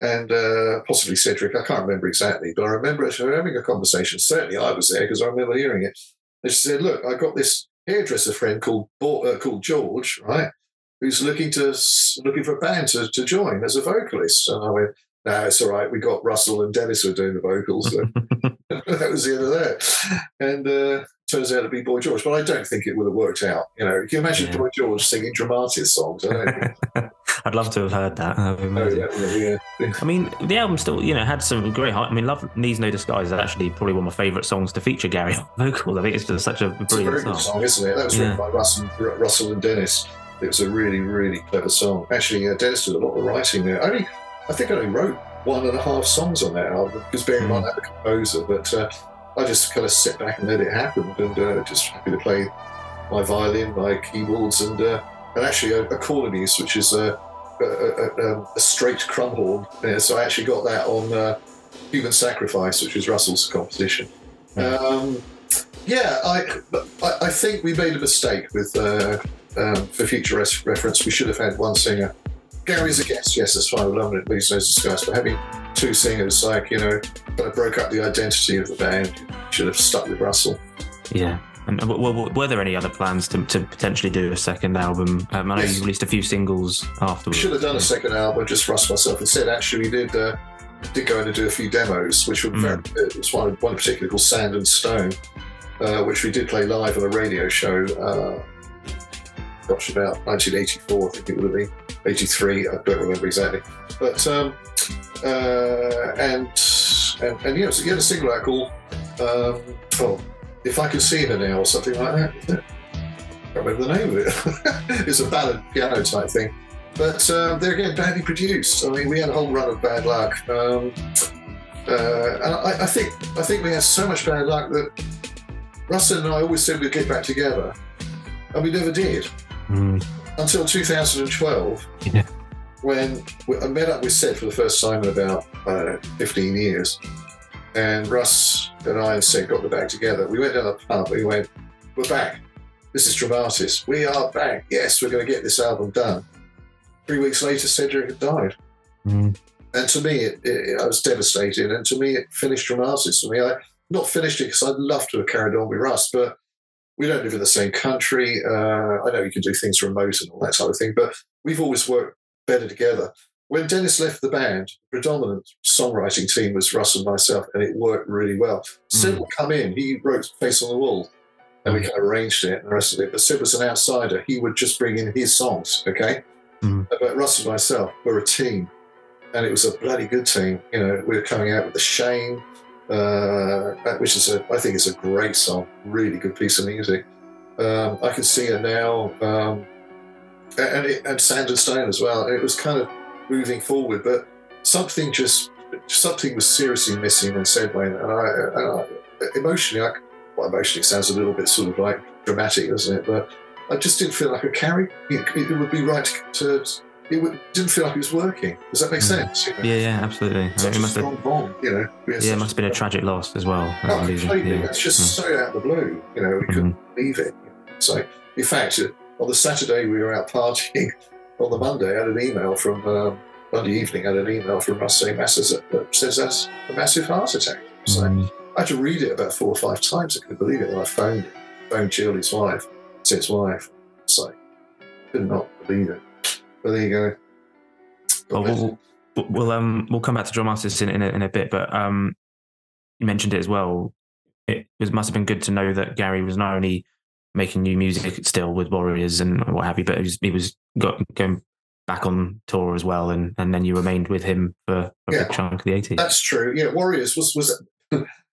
and uh, possibly Cedric. I can't remember exactly, but I remember her having a conversation. Certainly, I was there because I remember hearing it. And she said, "Look, I got this hairdresser friend called uh, called George, right? Who's looking to looking for a band to, to join as a vocalist." And I went, "No, it's all right. We got Russell and Dennis who are doing the vocals." So that was the end of that. And uh, turns out to be Boy George, but I don't think it would have worked out. You know, can you imagine
Yeah.
Boy George singing Dramatis songs? I
I'd love to have heard that. That'd be
no,
amazing.
yeah, yeah.
I mean, the album still, you know, had some great. I mean, "Love Needs No Disguise" is actually probably one of my favourite songs to feature Gary on vocals. I think it's just such a
It's a
brilliant song.
song, isn't it? That was written by Russell, Russell and Dennis. It was a really, really clever song. Actually, uh, Dennis did a lot of writing there. Only, I think I only wrote one and a half songs on that album because bear in mind I'm a composer, but uh, I just kind of sit back and let it happen and uh, just happy to play my violin, my keyboards, and uh, and actually a, a cornemuse, which is a, a, a, a straight crumhorn. Yeah, so I actually got that on uh, Human Sacrifice, which is Russell's composition. Um, yeah, I, I I think we made a mistake with uh, um, for future res- reference. We should have had one singer. Gary's a guest, yes, that's fine. We'll have these those discussed, but having two singers, like you know, kind of broke up the identity of the band. Should have stuck with Russell.
Yeah. And uh, w- w- were there any other plans to, to potentially do a second album? Um, I know
Yes.
you released a few singles afterwards.
should have done a second album, just Russ myself. Instead, actually, we did uh, did go in and do a few demos, which were very good. It was one, one particular called Sand and Stone, uh, which we did play live on a radio show. Uh, gosh, about 1984, I think it would have been 83. I don't remember exactly, but um, uh, and and and yeah, so you had a single out um, oh, "If I Could See Her Now" or something like that. I can't remember the name of it. it's a ballad piano type thing. But um, they're again badly produced. I mean, we had a whole run of bad luck. Um, uh, and I, I think I think we had so much bad luck that Russell and I always said we'd get back together, and we never did
Mm,
until 2012,
Yeah.
when I met up with Ced for the first time in about I 15 years, and Russ and I and Ced got the back together. We went down the pub. We went, "We're back. This is Dramatis. We are back. Yes, we're going to get this album done." Three weeks later, Cedric had died.
mm,
And to me, it, it, I was devastated. And to me, it finished Dramatis. For me, I not finished it because I'd love to have carried on with Russ, but we don't live in the same country. Uh, I know you can do things remote and all that sort of thing, but we've always worked better together. When Dennis left the band, the predominant songwriting team was Russ and myself, and it worked really well. Ced
Mm.
would come in, he wrote Face on the Wall, and we kind of arranged it and the rest of it. But Ced was an outsider. He would just bring in his songs, okay?
Mm.
But Russ and myself were a team, and it was a bloody good team. You know, we were coming out with The Shame, uh, which is, a, I think, is a great song, really good piece of music. Um, I can see it now, um, and, it, and Sand and Stone as well. It was kind of moving forward, but something just something was seriously missing Ced went, and I, and I emotionally, I, well, emotionally sounds a little bit sort of like dramatic, doesn't it? But I just didn't feel like a carry. It, it would be right to. It didn't feel like it was working. Does that make
Mm.
sense? You know?
yeah, yeah, absolutely.
Such
it
a
must have,
bond, you know.
Yeah, it must have been a tragic loss as well.
Oh,
uh,
completely.
yeah.
That's just so out of the blue. You know, we couldn't believe it. So, in fact, uh, on the Saturday we were out partying. On the Monday, I had an email from um, Monday evening. I had an email from Russ saying Masses that says that's a massive heart attack. So
Mm,
I had to read it about four or five times. I couldn't believe it. And I phoned phoned Jill, his wife, Ced's wife. It's like could not believe it. But there you go.
Well,
God
we'll, we'll, we'll, um, we'll come back to artists in, in, a, in a bit, but um, you mentioned it as well. It was, must have been good to know that Gary was not only making new music still with Warriors and what have you, but he was, he was got, going back on tour as well, and, and then you remained with him for, for a
Yeah.
big chunk of the 80s.
That's true. Yeah, Warriors was was.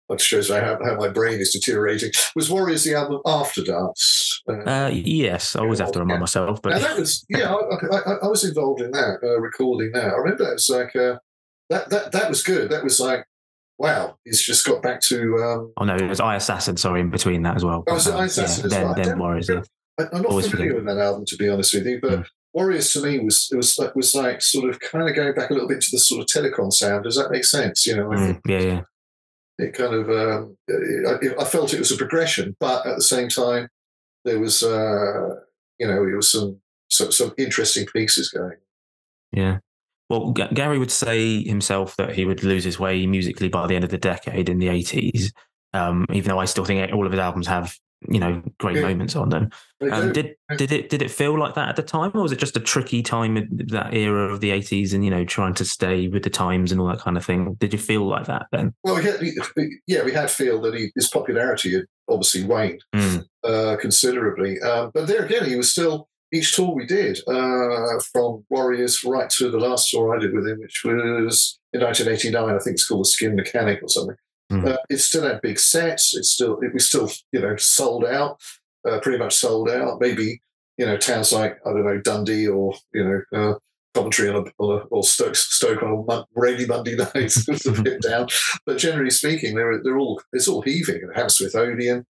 That shows how, how my brain is deteriorating. Was Warriors the album after Dance? Uh,
Uh, yes, I always have to remind
Yeah.
myself,
now
but
that was yeah. I, I, I was involved in that uh, recording that. I remember that was like uh, that that that was good. That was like wow. He's just got back to. Um,
oh no, it was I Assassin, sorry, in between that as well.
Oh, was it
Um,
I Assassin as
then,
well? I
Then Warriors, yeah.
I'm not
Always
familiar with that album to be honest with you, but
Mm.
Warriors to me was it was like was like sort of kind of going back a little bit to the sort of Telekon sound. Does that make sense? You know,
Mm, yeah, yeah.
It kind of um, I, I felt it was a progression, but at the same time there was uh, you know there was some some, some interesting pieces going.
Yeah. Well, G- Gary would say himself that he would lose his way musically by the end of the decade in the 80s. Um, even though I still think all of his albums have, you know, great
Yeah.
moments on them. Um, did did it did it feel like that at the time, or was it just a tricky time in that era of the 80s and you know trying to stay with the times and all that kind of thing? Did you feel like that then?
well, we had, we- yeah, we had feel that he, his popularity had obviously waned
Mm,
uh, considerably, um, but there again, he was still each tour we did uh, from Warriors right to the last tour I did with him, which was in 1989. I think it's called the Skin Mechanic or something.
Mhm.
Uh, it still had big sets. It's still it was still you know sold out, uh, pretty much sold out. Maybe you know towns like I don't know Dundee or you know uh, Coventry on a, on a or Stoke, Stoke on a mon- rainy Monday night. was a bit down, but generally speaking, they're they're all it's all heaving. And Hammersmith Odeon,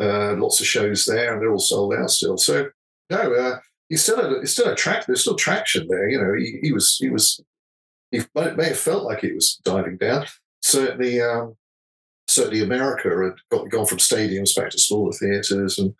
uh, lots of shows there, and they're all sold out still. So no, uh, he's still a, he's still a track. There's still traction there. You know, he, he was he was he may, may have felt like he was diving down. Certainly, um, certainly America had got, gone from stadiums back to smaller theatres, and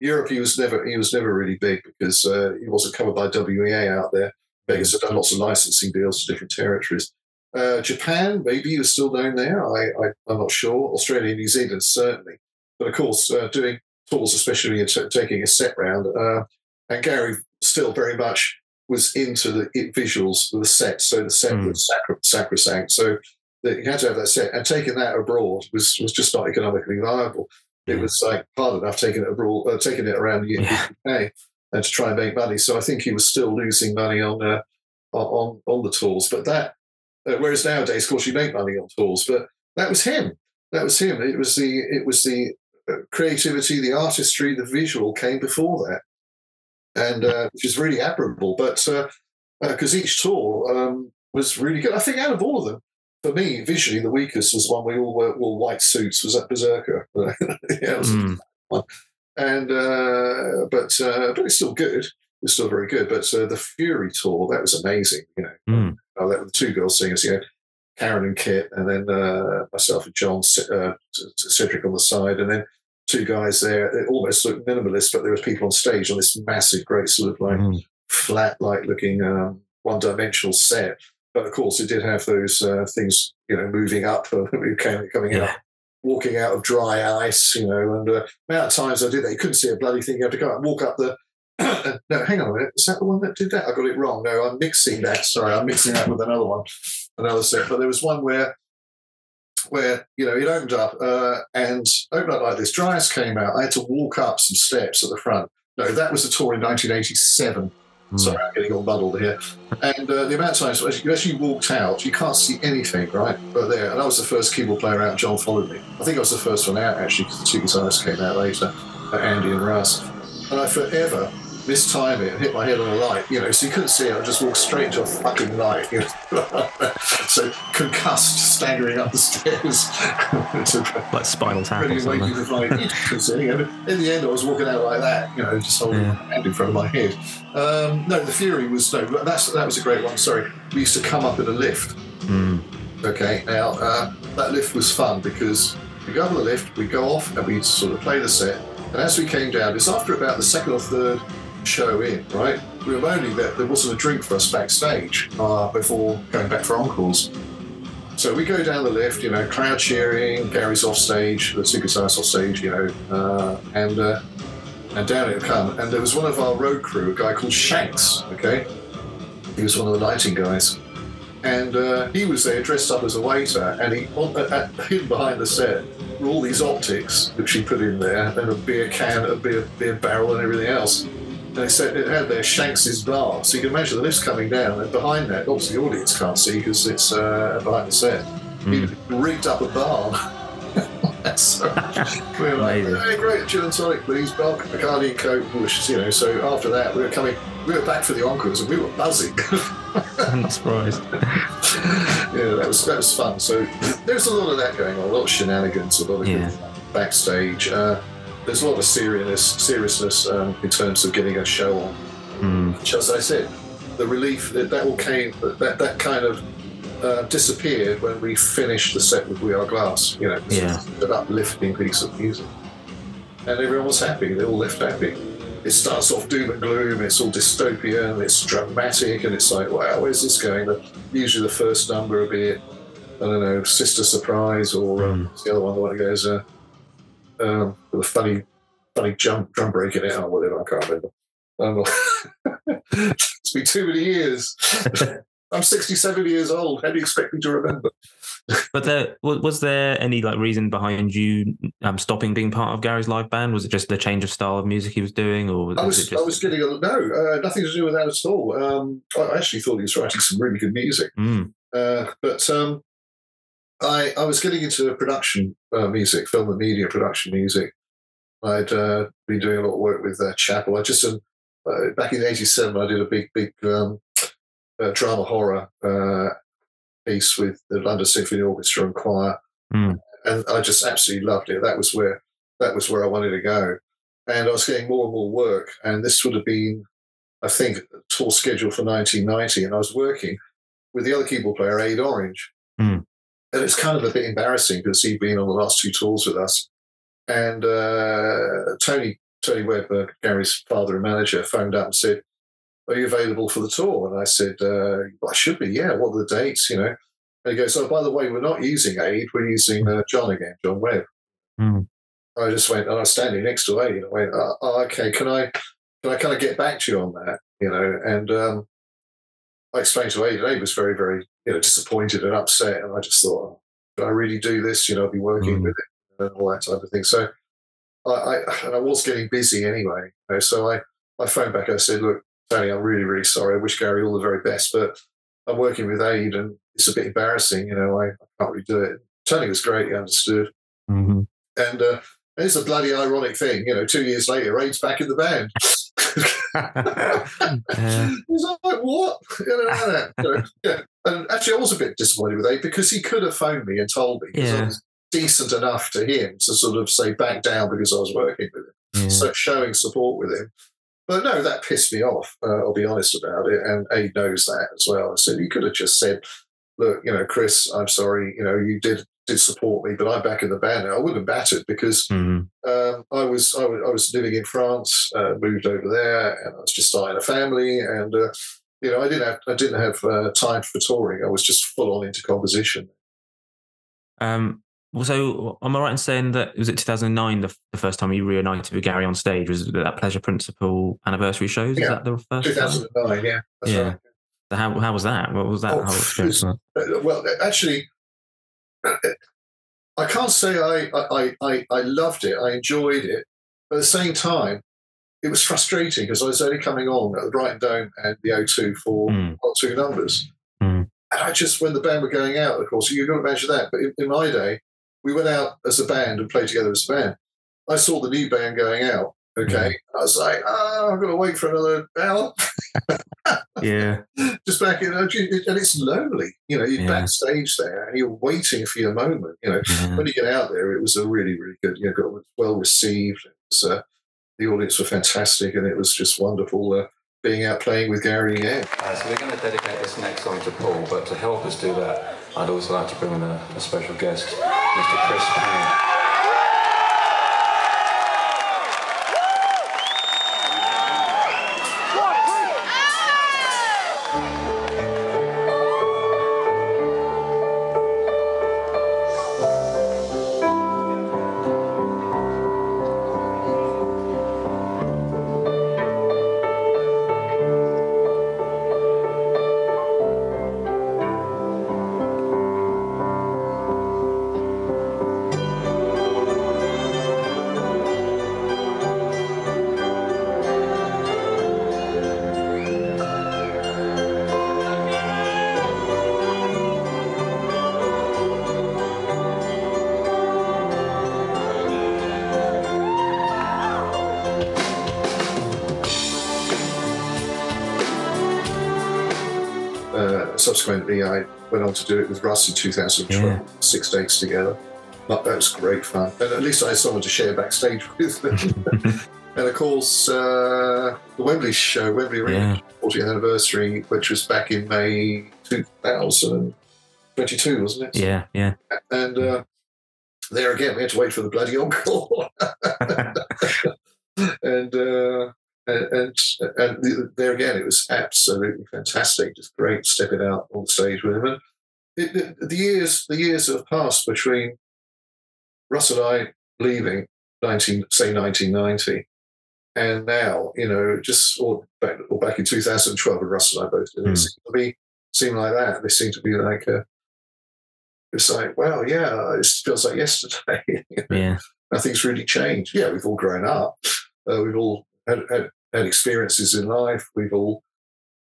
Europe he was never he was never really big because uh, he wasn't covered by WEA out there. Beggars had done lots of licensing deals to different territories. Uh, Japan, maybe he was still known there. I, I I'm not sure. Australia, New Zealand, certainly. But of course, uh, doing tours, especially in t- taking a set round, uh, and Gary still very much was into the it, visuals, the set. So the set
Mm.
was sacro- sacrosanct. So that you had to have that set, and taking that abroad was was just not economically viable. It was like hard enough taking it abroad, uh, taking it around the
Yeah.
UK, and to try and make money. So I think he was still losing money on uh, on on the tours. But that, uh, whereas nowadays, of course, you make money on tours. But that was him. That was him. It was the it was the uh, creativity, the artistry, the visual came before that, and uh, which is really admirable. But because each tour um, was really good, I think out of all of them, for me, visually, the weakest was one we all wore, wore white suits. Was that Berserker? yeah, was
Mm.
and uh, but uh, but it's still good. It's still very good. But uh, the Fury tour that was amazing. You know,
Mm.
that were the two girl singers. You know, Karen and Kit, and then uh, myself and John, uh, Cedric on the side, and then two guys there. It almost looked minimalist, but there was people on stage on this massive, great sort of like
Mm.
flat, like looking um, one-dimensional set. But of course, it did have those uh, things, you know, moving up, uh, coming coming out walking out of dry ice, you know, and uh, the amount of times I did that, you couldn't see a bloody thing. You had to go out and walk up the. no, hang on a minute. Is that the one that did that? I got it wrong. No, I'm mixing that. Sorry, I'm mixing that with another one, another set. But there was one where, where you know, it opened up and uh, and opened up like this. Dry ice came out. I had to walk up some steps at the front. No, that was the tour in 1987. Sorry, I'm getting all muddled here. And uh, the amount of times as you, as you walked out, you can't see anything, right? But there, and I was the first keyboard player out. John followed me. I think I was the first one out actually because the two guitarists came out later, uh, Andy and Russ. And I forever mistime it and hit my head on a light, you know, so you couldn't see it. I just walked straight into a fucking light. You know? so concussed, staggering up the stairs.
Like Spinal Tap or
really waiting
something.
to find it. You know, in the end, I was walking out like that, you know, just holding
Yeah.
my hand in front of my head. Um, no, the Fury was no. That's that was a great one. Sorry, we used to come up in a lift.
Mm.
Okay, now uh, that lift was fun because we go up on the lift, we go off, and we sort of play the set. And as we came down, it's after about the second or third show in, right? We were moaning that there wasn't a drink for us backstage uh, before going back for encores. So we go down the lift, you know, crowd cheering, Gary's off stage, the guitarists off stage, you know, uh, and uh, and down it come. And there was one of our road crew, a guy called Shanks, okay? He was one of the lighting guys. And uh, he was there dressed up as a waiter, and he on, hidden behind the set were all these optics which he put in there, and a beer can, a beer, beer barrel, and everything else. They said it had their Shanks's bar, so you can imagine the lift's coming down, and behind that, obviously the audience can't see because it's uh, behind the set. He rigged up a bar. so we were like, hey, great, gin and tonic, please, Bell, Bacardi and Coke, which, you know. So after that, we were coming, we were back for the encores, and we were buzzing.
I'm not surprised.
yeah, that was that was fun. So there's a lot of that going on, a lot of shenanigans, a lot of
Yeah.
backstage. Uh, there's a lot of seriousness, seriousness um, in terms of getting a show on.
Mm.
Which, as I said, the relief that, that all came, that that kind of uh, disappeared when we finished the set with We Are Glass. You know,
Yeah.
an uplifting piece of music, and everyone was happy. They all left happy. It starts off doom and gloom. It's all dystopian. It's dramatic, and it's like, wow, where's this going? The, usually, the first number will be, I don't know, Sister Surprise, or um, what's the other one, the one that goes, uh, um, with a funny, funny jump drum break in it, or whatever. I can't remember. Um, it's been too many years. I'm 67 years old. How do you expect me to remember?
But there was there any like reason behind you um, stopping being part of Gary's live band? Was it just the change of style of music he was doing, or was,
I
was just?
I was getting a no, uh, nothing to do with that at all. Um, I actually thought he was writing some really good music,
Mm,
uh, but um, I I was getting into production uh, music, film and media production music. I'd uh, been doing a lot of work with uh, Chappell. I just um, uh, back in '87, I did a big big um, uh, drama horror uh, piece with the London Symphony Orchestra and choir,
Mm.
and I just absolutely loved it. That was where that was where I wanted to go, and I was getting more and more work. And this would have been, I think, a tour schedule for 1990, and I was working with the other keyboard player, Ade Orange,
Mm.
And it's kind of a bit embarrassing because he'd been on the last two tours with us, and uh, Tony Tony Webb, uh, Gary's father and manager, phoned up and said, "Are you available for the tour?" And I said, uh, well, "I should be. Yeah. What are the dates? You know." And he goes, "Oh, by the way, we're not using Ade. We're using uh, John again, John Webb."
Mm.
I just went, and I was standing next to Ade. I went, oh, oh, "Okay, can I, can I kind of get back to you on that?" You know, and um, I explained to Ade, and Ade was very, very, you know, disappointed and upset. And I just thought, oh, I really do this? You know, I'll be working
Mm.
with it and all that type of thing." So I, I and I was getting busy anyway. You know, so I, I phoned back. I said, "Look, Tony, I'm really, really sorry. I wish Gary all the very best, but I'm working with Ade, and it's a bit embarrassing. You know, I, I can't really do it." Tony was great. He understood,
Mhm.
and uh, it's a bloody ironic thing. You know, two years later, Ade's back in the band.
Yeah.
He's like, what? You know, that. Yeah. And actually, I was a bit disappointed with Ade because he could have phoned me and told me because I was decent enough to him to sort of say back down because I was working with him
Yeah.
so showing support with him. But no, that pissed me off. Uh, I'll be honest about it, and Ade knows that as well. I said you could have just said, "Look, you know, Chris, I'm sorry. You know, you did did support me, but I'm back in the band now." I wouldn't have battered because
Mhm.
um, I was I was I was living in France, uh, moved over there, and I was just starting a family, and uh, you know, I didn't have I didn't have uh, time for touring. I was just full on into composition.
Um, well, so am I right in saying that was it 2009 the, the first time you reunited with Gary on stage? Was it that Pleasure Principle anniversary shows? Is
Yeah.
that the first? time?
2009, yeah, that's
Yeah.
right.
So how how was that? What was that
Oh,
like?
Uh, well, actually, I can't say I, I, I, I loved it. I enjoyed it. But at the same time, it was frustrating because I was only coming on at the Brighton Dome and the O2 for
Mm.
two numbers.
Mm.
And I just, when the band were going out, of course, you've got to imagine that. But in, in my day, we went out as a band and played together as a band. I saw the new band going out. Okay. I was like, oh, I've got to wait for another hour.
Yeah,
just back in, and it's lonely. You know, you're
Yeah.
backstage there and you're waiting for your moment. You know,
yeah.
when you get out there, it was a really, really good. You know, got well received. It was, uh, the audience were fantastic, and it was just wonderful uh, being out playing with Gary again.
Uh, so we're going to dedicate this next song to Paul, but to help us do that, I'd also like to bring in a, a special guest, Mr. Chris Payne.
Subsequently, I went on to do it with Russ in 2012,
Yeah.
six dates together. But that was great fun. And at least I had someone to share backstage with. and of course, uh, the Wembley show, Wembley Arena,
Yeah.
40th anniversary, which was back in May 2022, wasn't it?
yeah, yeah.
And uh, there again, we had to wait for the bloody encore. and, uh, and and and there again, it was absolutely fantastic. Just great stepping out on stage with him. And it, the, the years, the years that have passed between Russ and I leaving, nineteen say nineteen ninety, and now, you know, just or back or back in two thousand twelve, when Russ and I both did,
Hmm.
it seemed to be seem like that. They seem to be like. Uh, it's like, well, yeah, it feels like yesterday.
Yeah,
Nothing's really changed. Yeah, we've all grown up. Uh, we've all had, had, had experiences in life. We've all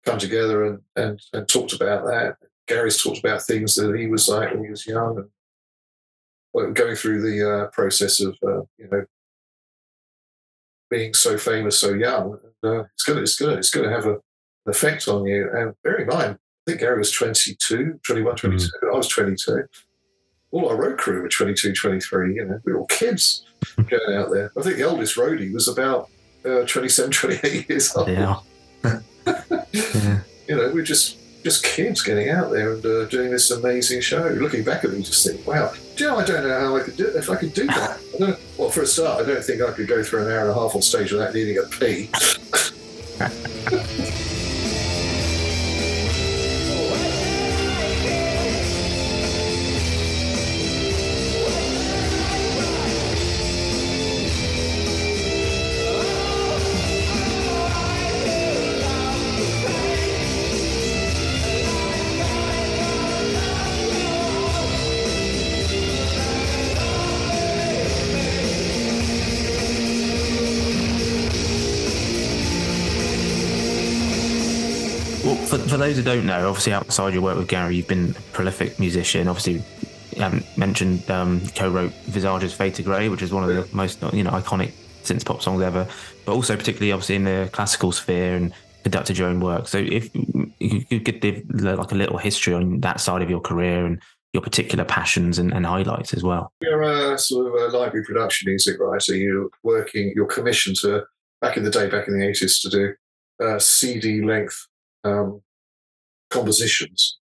come together and, and, and talked about that. Gary's talked about things that he was like when he was young and well, going through the uh, process of, uh, you know, being so famous so young. And, uh, it's going to it's gonna, it's gonna have a, an effect on you. And bear in mind, I think Gary was 22, 21, 22. I was 22. All our road crew were 22, 23. You know, we were all kids going out there. I think the oldest roadie was about uh, 27, 28 years old.
Yeah. yeah.
You know, we're just just kids getting out there and uh, doing this amazing show. Looking back at you just think, wow. Do you know, I don't know how I could do if I could do that. I don't, well, for a start, I don't think I could go through an hour and a half on stage without needing a pee.
for, those who don't know, obviously outside your work with Gary, you've been a prolific musician. Obviously, you haven't mentioned um, co-wrote Visage's "Fade to Grey," which is one of the most you know iconic synth pop songs ever. But also, particularly obviously in the classical sphere and conducted your own work. So, if you could give like a little history on that side of your career and your particular passions and, and highlights as well.
You're a sort of a library production music writer. You're working. You're commissioned to back in the day, back in the eighties, to do uh, CD length um, compositions,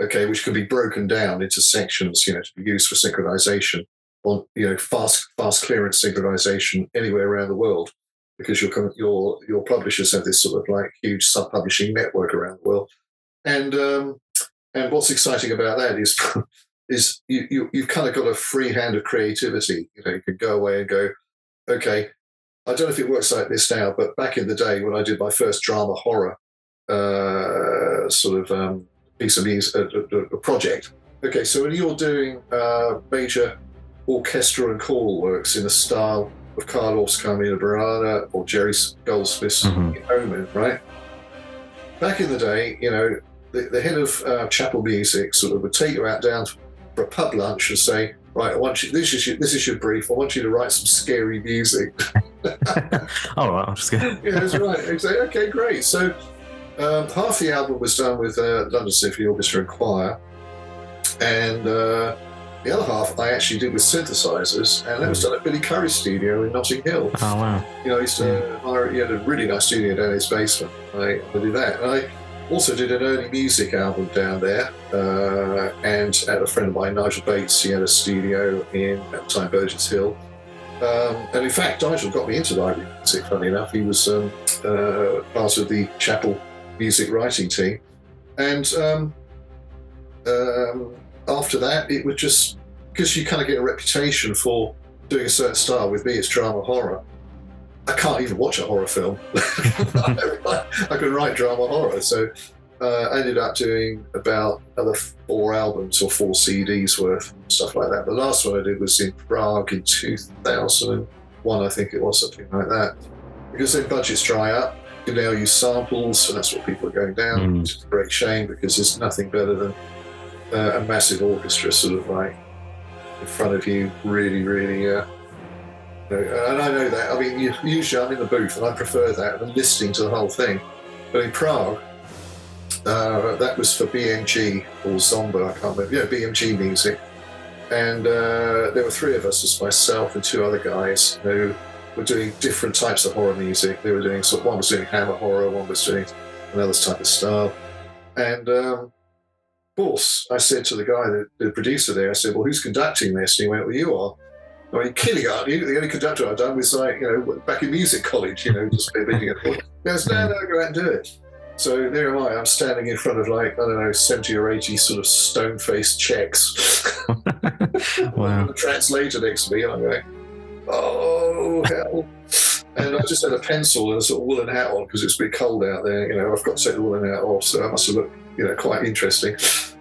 okay, which can be broken down into sections, you know, to be used for synchronization on, you know, fast fast clearance synchronization anywhere around the world, because your your your publishers have this sort of like huge sub publishing network around the world, and um, and what's exciting about that is is you, you you've kind of got a free hand of creativity. You know, you can go away and go, okay. I don't know if it works like this now, but back in the day when I did my first drama horror uh, sort of um, piece of music, a, a, a, project. Okay, so when you're doing uh, major orchestral and choral works in the style of Carlos Carmina Burana or Jerry Goldsmith's mm-hmm. Omen, right? Back in the day, you know, the, the head of uh, Chappell music sort of would take you out down for a pub lunch and say, right, I want you. This is your, this is your brief. I want you to write some scary music.
All right, I'm just gonna.
yeah, that's right. Exactly. Okay, great. So um, half the album was done with uh, London Symphony Orchestra and Choir, and uh, the other half I actually did with synthesizers, and that was done at Billy Currie's studio in Notting Hill.
Oh wow!
You know, I used to hire. He had a really nice studio down in his basement. I, I did that, and I also did an early music album down there. Uh, and had a friend of mine, Nigel Bates, he had a studio in at the time Burgess Hill. Um, and in fact, Nigel got me into library music. Funny enough, he was um, uh, part of the Chappell music writing team. And um, um, after that, it was just because you kind of get a reputation for doing a certain style. With me, it's drama horror. I can't even watch a horror film. I can write drama horror. So uh, I ended up doing about another four albums or four CDs worth, stuff like that. The last one I did was in Prague in 2001, I think it was, something like that. Because then budgets dry up, can now use samples, and that's what people are going down, mm. which is a great shame because there's nothing better than uh, a massive orchestra sort of like in front of you, really, really. Uh, you know, and I know that. I mean, usually I'm in the booth and I prefer that than listening to the whole thing. But in Prague, uh, that was for BMG or Zomba, I can't remember. Yeah, BMG music. And uh, there were three of us, as myself and two other guys who were doing different types of horror music. They were doing sort of, one was doing hammer horror, one was doing another type of style. And um, of course, I said to the guy, the, producer there, I said, "Well, who's conducting this?" And he went, "Well, you are." I mean, you? The only conductor I've done was like, you know, back in music college, you know, just beating it. He goes, "No, no, go out and do it." So there am I. I'm standing in front of like I don't know, seventy or eighty sort of stone-faced Czechs.
wow.
the translator next to me, and I'm going, oh hell. and I just had a pencil and a sort of woolen hat on because it's a bit cold out there. You know, I've got to take the woolen hat off, so that must have looked, you know, quite interesting.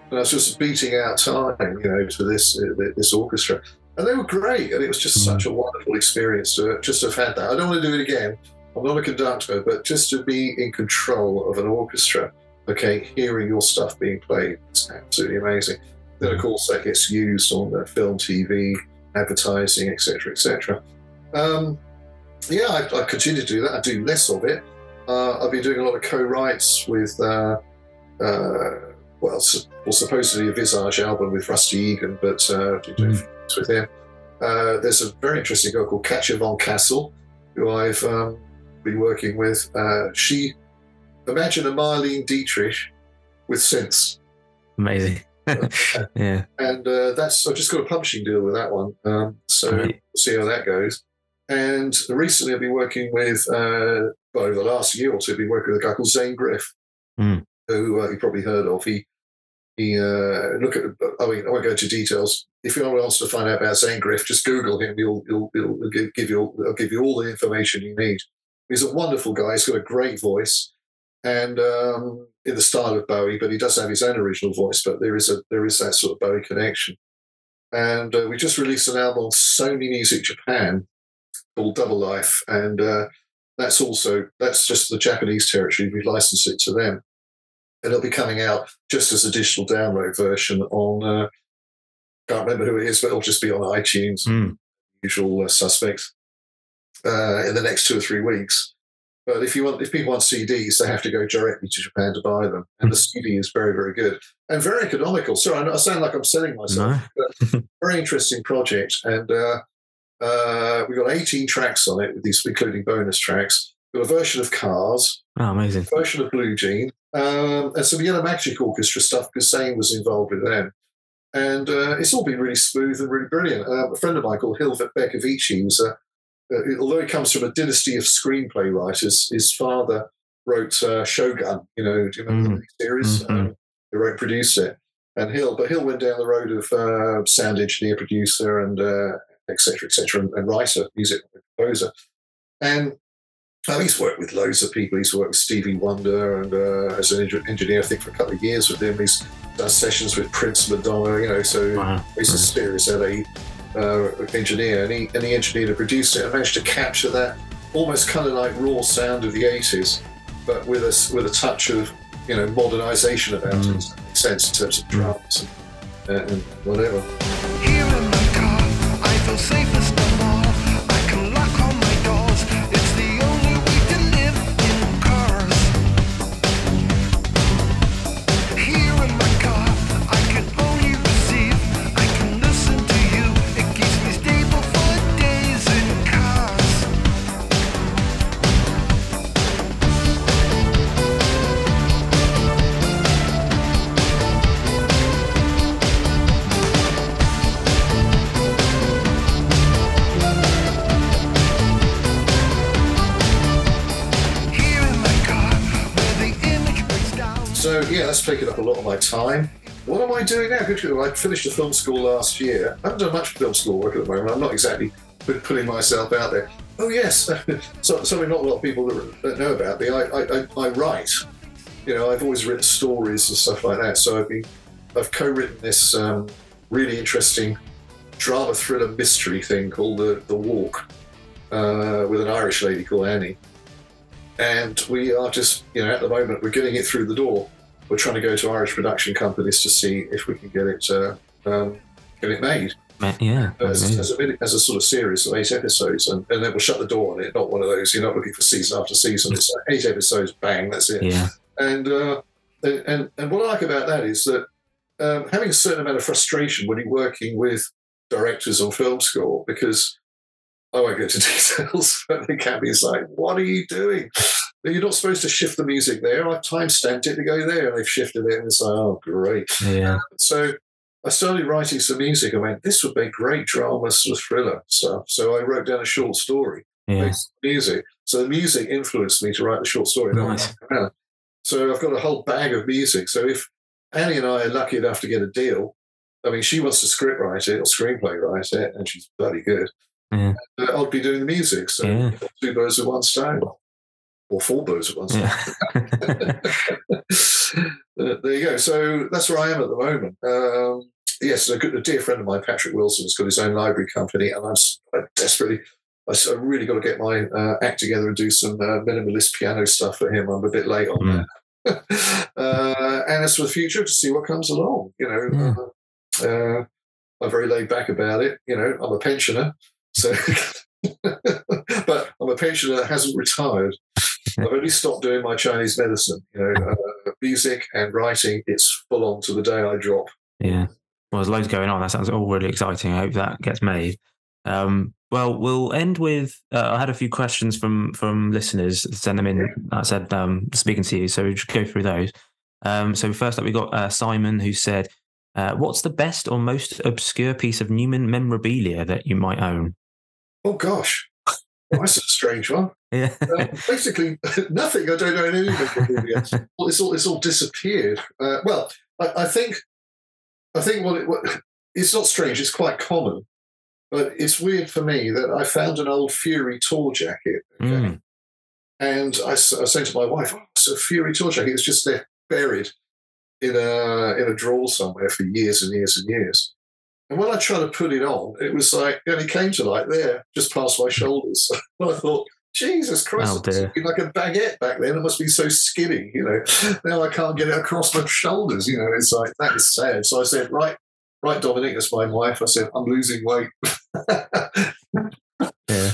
And I was just beating out time, you know, to this uh, this orchestra, and they were great, and it was just such a wonderful experience to just have had that. I don't want to do it again. I'm not a conductor, but just to be in control of an orchestra, okay, hearing your stuff being played, it's absolutely amazing. Then, of course, that gets used on the film, TV, advertising, etc., etc. Um, yeah, I, I, continue to do that. I do less of it. Uh, I've been doing a lot of co-writes with uh, uh, well, su- well, supposedly a Visage album with Rusty Egan, but uh, did do a
Mm.
things with him. Uh, there's a very interesting girl called Katja von Kassel, who I've um, been working with. Uh, she, imagine a Marlene Dietrich with synths.
Amazing. yeah.
And uh, that's, I've just got a publishing deal with that one. Um, so
Great.
we'll see how that goes. And recently I've been working with, uh, well, over the last year or two, I've been working with a guy called Zaine Griff,
Mm.
who uh, you probably heard of. He, he uh, look at, I mean, I won't go into details. If anyone wants to find out about Zaine Griff, just Google him. He'll, he'll, he'll give, give you, he'll give you all the information you need. He's a wonderful guy. He's got a great voice, and um, in the style of Bowie, but he does have his own original voice. But there is a there is that sort of Bowie connection. And uh, we just released an album on Sony Music Japan called Double Life, and uh, that's also that's just the Japanese territory. We licensed it to them, and it'll be coming out just as a digital download version on. Uh, can't remember who it is, but it'll just be on iTunes
Mm.
usual uh, suspects uh, in the next two or three weeks. But if you want, if people want CDs, they have to go directly to Japan to buy them, and the CD is very, very good and very economical. Sorry, I I sound like I'm selling myself.
No.
Very interesting project, and uh, uh, we got 18 tracks on it, with these including bonus tracks. We've got a version of Cars,
Oh, amazing.
a version of Blue Jean, um, and some Yellow Magic Orchestra stuff because Zaine was involved with them. And uh, it's all been really smooth and really brilliant. Uh, a friend of mine called Hilbert Bercovici was, uh, although he comes from a dynasty of screenplay writers, his father wrote uh, Shogun. You know, do you remember
Mm.
the series?
Mhm.
Um, he wrote, produced it. And Hill, but Hill went down the road of uh, sound engineer, producer, and uh, et cetera, et cetera, and, and writer, music composer. And he's worked with loads of people. He's worked with Stevie Wonder and uh, as an eng- engineer, I think, for a couple of years with him. He's done sessions with Prince, Madonna, you know, so
Wow.
he's a serious LA uh, engineer. And he, and he engineered and produced it and managed to capture that almost kind of like raw sound of the 80s, but with a, s- with a touch of, you know, modernization about it,
Mm.
if that makes sense in terms of drums and, and whatever. Taken up a lot of my time. What am I doing now? Good. I finished the film school last year. I haven't done much film school work at the moment. I'm not exactly put- putting myself out there. Oh yes, so, something not a lot of people that that know about me. I, I, I, I write. You know, I've always written stories and stuff like that. So I've been, I've co-written this um, really interesting drama thriller mystery thing called the the Walk uh, with an Irish lady called Annie. And we are just, you know, at the moment we're getting it through the door we're trying to go to Irish production companies to see if we can get it uh, um, get it made
Yeah.
as, as, a, mini- as a sort of series of eight episodes, and, and then we'll shut the door on it. Not one of those you're not looking for season after season. It's like eight episodes, bang, that's it.
Yeah.
And uh, and and and what I like about that is that um, having a certain amount of frustration when you're working with directors on film score because. I won't go into details, but the can be like, what are you doing? You're not supposed to shift the music there. I've time stamped it to go there, and they've shifted it, and it's like, oh, great.
Yeah.
So I started writing some music. I went, this would be great drama, sort of thriller stuff. So I wrote down a short story,
Yeah.
based on music. So the music influenced me to write the short story.
Nice.
So I've got a whole bag of music. So if Annie and I are lucky enough to get a deal, I mean, she wants to script write it or screenplay write it, and she's bloody good.
Yeah.
Uh, I'll be doing the music. So
Yeah.
two birds with one stone, or four birds with one.
Yeah.
Uh, there you go. So that's where I am at the moment. Um, yes, a, good, a dear friend of mine, Patrick Wilson, has got his own library company, and I'm, I desperately, I, s- I really got to get my uh, act together and do some uh, minimalist piano stuff for him. I'm a bit late on
Mm.
that. uh, and as for the future, to see what comes along. You know, uh, uh, I'm very laid back about it. You know, I'm a pensioner, so. but I'm a pensioner that hasn't retired. I've only stopped doing my Chinese medicine. You know, uh, music and writing, it's full on to the day I drop.
Yeah. Well, there's loads going on. That sounds all really exciting. I hope that gets made. Um, well, we'll end with. Uh, I had a few questions from from listeners. Send them in. I said um, speaking to you, so we just go through those. Um, so first up, we got uh, Simon who said, uh, "What's the best or most obscure piece of Numan memorabilia that you might own?"
Oh gosh, well, that's a strange one.
Yeah.
Uh, basically, nothing. I don't know anything. It's all it's all disappeared. Uh, well, I, I think I think what, it, what it's not strange. It's quite common, but it's weird for me that I found an old Fury tour jacket, okay?
Mm.
and I, I say to my wife, "Oh, it's a Fury tour jacket. It's just there buried in a in a drawer somewhere for years and years and years." And when I tried to put it on, it was like and it only came to like there, just past my shoulders. and I thought, Jesus Christ,
Oh, dear.
like a baguette back then. It must be so skinny, you know. Now I can't get it across my shoulders, you know. It's like that is sad. So I said, right, right, Dominic, that's my wife. I said, I'm losing weight.
Yeah.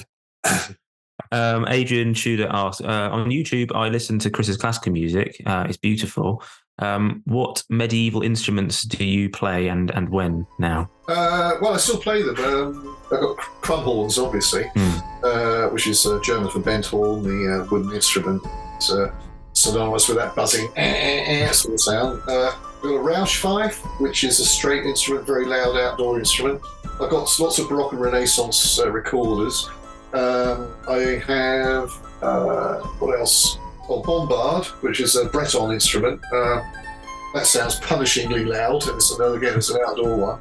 Um, Adrian Tudor asked uh, on YouTube. I listen to Chris's classical music. Uh, it's beautiful. Um, what medieval instruments do you play and and when now?
Uh, well, I still play them. Um, I've got crumhorns, obviously,
Hmm.
uh, which is uh, German for bent horn, the uh, wooden instrument. It's uh, synonymous with that buzzing eh, eh, eh, sort of sound. Uh, I've got a Rauschpfeife, which is a straight instrument, very loud outdoor instrument. I've got lots of Baroque and Renaissance uh, recorders. Um, I have uh, what else? Well, Bombard, which is a Breton instrument. Uh, that sounds punishingly loud, and it's another again, it's an outdoor one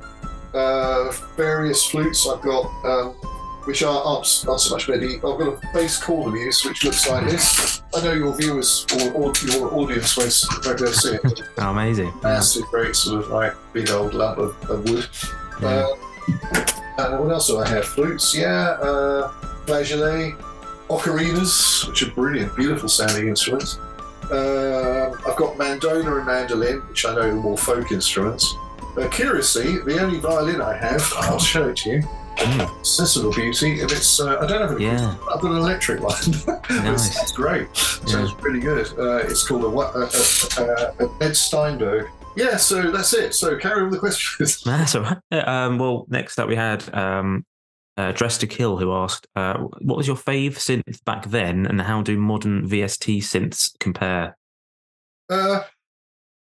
uh, various flutes I've got, um, which are aren't, aren't so much medieval. I've got a bass cornemuse, which looks like this. I know your viewers or, or your audience won't won't be able to see it.
Oh, amazing.
Massive, great sort of like big old lump of, of wood.
Yeah.
Uh, and what else do I have? Flutes, yeah. Uh, flageolet, ocarinas, which are brilliant, beautiful sounding instruments. Uh, I've got mandola and mandolin, which I know are more folk instruments. Uh, curiously, the only violin I have, I'll show it to you.
Mm.
It's this little beauty, and it's uh, I don't have a
Yeah.
I've got an electric one.
Nice.
great.
Yeah.
Sounds pretty good. Uh, it's called a, a, a, a, a Ed Steinberg. Yeah, so that's it. So carry on with the questions.
That's all right. Uh, Um, well, next up we had um, uh, Dress to Kill, who asked, uh, "What was your fave synth back then, and how do modern VST synths compare?"
Uh,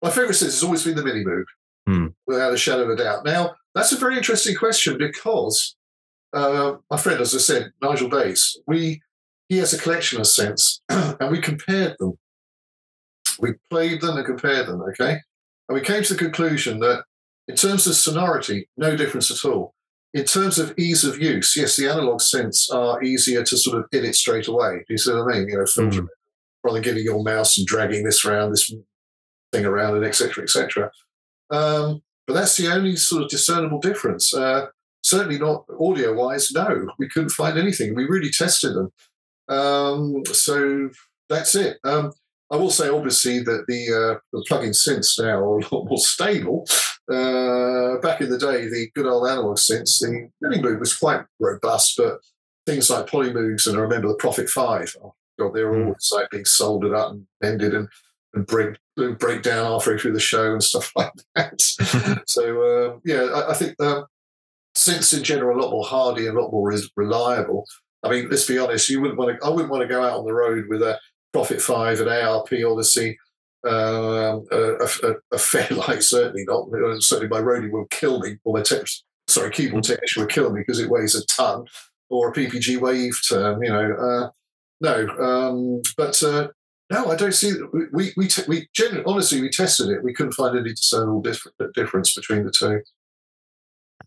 my favourite sense has always been the Minimoog,
Hmm.
without a shadow of a doubt. Now, that's a very interesting question because uh, my friend, as I said, Nigel Bates, we he has a collection of synths, and we compared them. We played them and compared them, okay? And we came to the conclusion that in terms of sonority, no difference at all. In terms of ease of use, yes, the analog synths are easier to sort of edit straight away. Do you see what I mean? You know,
Mm.
rather than getting your mouse and dragging this around, this thing around, and etc. etc. Um, but that's the only sort of discernible difference. Uh, certainly not audio wise. No, we couldn't find anything. We really tested them. Um, so that's it. Um, I will say, obviously, that the, uh, the plug-in synths now are a lot more stable. Uh, back in the day, the good old analog synths, the Minimoog was quite robust, but things like Polymoogs and I remember the Prophet Five. Oh God, they were
Mm.
always like being soldered up and bended and and break break down halfway through the show and stuff like that. so um, yeah, I, I think um, synths in general are a lot more hardy and a lot more reliable. I mean, let's be honest, you wouldn't want to. I wouldn't want to go out on the road with a Prophet Five, an ARP Odyssey, um, a, a, a Fairlight. Certainly not. Certainly, my roadie will kill me, or my tech, sorry, keyboard technician will kill me because it weighs a ton, or a PPG wave term. You know, uh, no. Um, but uh, no, I don't see. We we we, genuinely, honestly, we tested it. We couldn't find any discernible dif- difference between the two.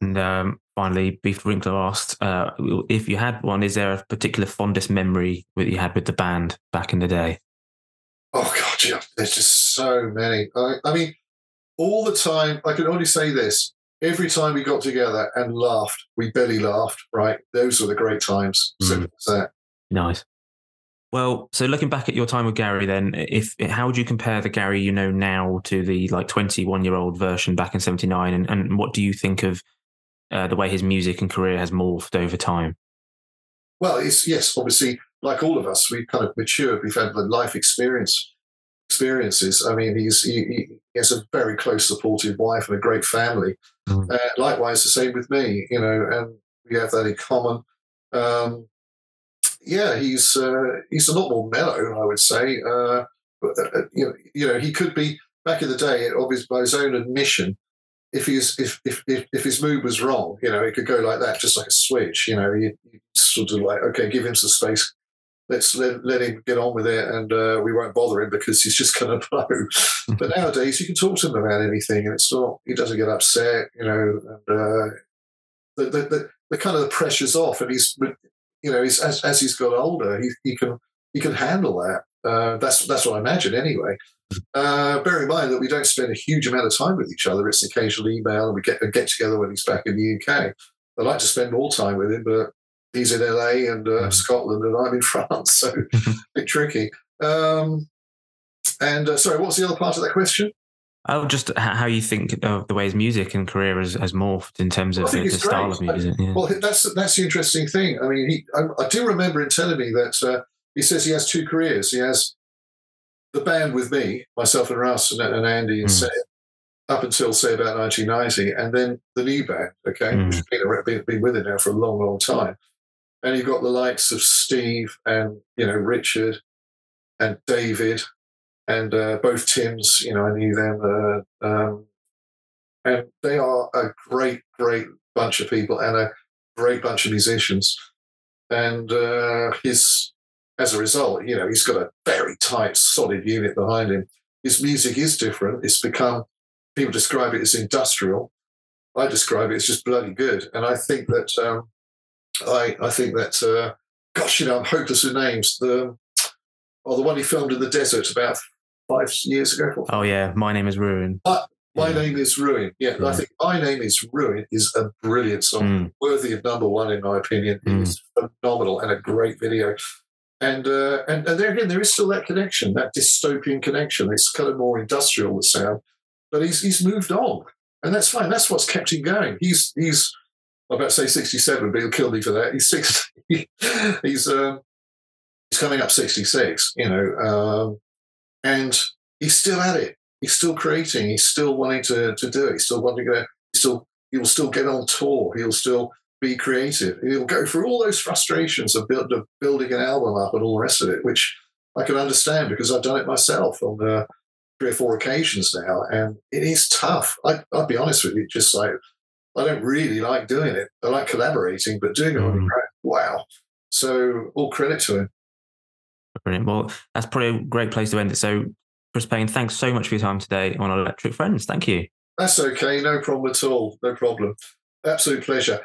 And um, finally, Beef Winkler asked, uh, "If you had one, is there a particular fondest memory that you had with the band back in the day?"
Oh god, yeah. There's just so many. I, I mean, all the time. I can only say this: every time we got together and laughed, we belly laughed. Right, those were the great times. Simple as that.
Nice. Well, so looking back at your time with Gary, then, if how would you compare the Gary you know now to the like twenty-one-year-old version back in '79, and, and what do you think of uh, the way his music and career has morphed over time?
Well, it's yes, obviously like all of us, we've kind of matured. We've had the life experience experiences. I mean, he's he, he has a very close, supportive wife and a great family.
Mm.
Uh, likewise, the same with me. You know, and we have that in common. Um, yeah, he's uh, he's a lot more mellow, I would say. Uh, but, uh, you know, you know, he could be back in the day, obviously by his own admission. If his if, if if if his mood was wrong, you know, it could go like that, just like a switch. You know, you, you sort of like, okay, give him some space. Let's let, let him get on with it, and uh, we won't bother him because he's just going to blow. but nowadays, you can talk to him about anything, and it's not. He doesn't get upset, you know. And uh, the, the the the kind of the pressure's off, and he's you know, he's, as as he's got older, he, he can he can handle that. Uh, that's that's what I imagine anyway. Uh, bear in mind that we don't spend a huge amount of time with each other. It's occasional email, and we get get together when he's back in the UK. I'd like to spend more time with him, but he's in LA and uh,
Mm.
Scotland, and I'm in France, so a bit tricky. Um, and uh, sorry, what's the other part of that question?
Oh, just how you think of the way his music and career has, has morphed in terms of the, the style of music. Yeah.
Well, that's that's the interesting thing. I mean, he, I, I do remember him telling me that uh, he says he has two careers. He has the band with me, myself and Russ and, and Andy and
Mm.
Ced, up until say about 1990, and then the new band, okay,
Mm.
which has been, been, been with him now for a long, long time. And you've got the likes of Steve and you know Richard and David and uh, both Tims. You know, I knew them, uh, um, and they are a great, great bunch of people and a great bunch of musicians. And uh, his, as a result, you know, he's got a very tight, solid unit behind him. His music is different. It's become, people describe it as industrial. I describe it as just bloody good. And I think that, um, I, I think that, uh, gosh, you know, I'm hopeless with names. The, or the one he filmed in the desert about five years ago.
oh yeah, my name is Ruin.
My
Yeah.
name is Ruin. Yeah, I think My Name is Ruin is a brilliant song,
Mm.
worthy of number one in my opinion.
Mm.
It is phenomenal and a great video. And uh, and and there again, there is still that connection, that dystopian connection. It's kind of more industrial the sound, but he's he's moved on, and that's fine. That's what's kept him going. He's he's I'm about to say 67, but he'll kill me for that. He's 60. he's um, he's coming up 66. You know, um, and he's still at it. He's still creating. He's still wanting to, to do it. He's still wanting to go. He's still he'll still get on tour. He'll still be creative. He'll go through all those frustrations of, build, of building an album up and all the rest of it, which I can understand because I've done it myself on uh, three or four occasions now, and it is tough. I, I'll be honest with you, just like I don't really like doing it. I like collaborating, but doing it on track, wow. So all credit to him.
Brilliant. Well, that's probably a great place to end it. So, Chris Payne, thanks so much for your time today on Electric Friends. Thank you.
That's okay, no problem at all. No problem. Absolute pleasure.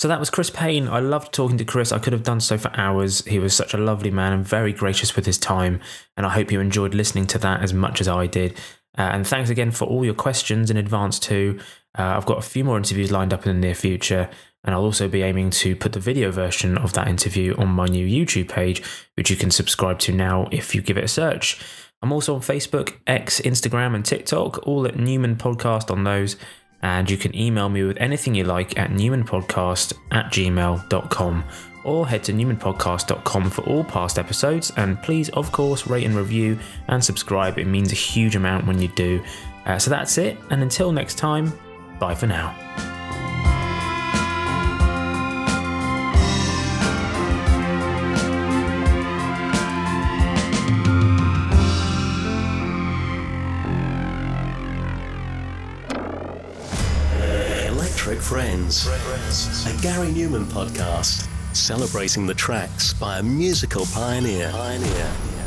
So that was Chris Payne. I loved talking to Chris. I could have done so for hours. He was such a lovely man and very gracious with his time. And I hope you enjoyed listening to that as much as I did. Uh, and thanks again for all your questions in advance, too. Uh, I've got a few more interviews lined up in the near future. And I'll also be aiming to put the video version of that interview on my new YouTube page, which you can subscribe to now if you give it a search. I'm also on Facebook, X, Instagram, and TikTok, all at Numan Podcast on those. And you can email me with anything you like at numanpodcast at gmail.com or head to numanpodcast.com for all past episodes. And please, of course, rate and review and subscribe. It means a huge amount when you do. Uh, so that's it. And until next time, bye for now.
Friends, a Gary Numan podcast celebrating the tracks by a musical pioneer. pioneer.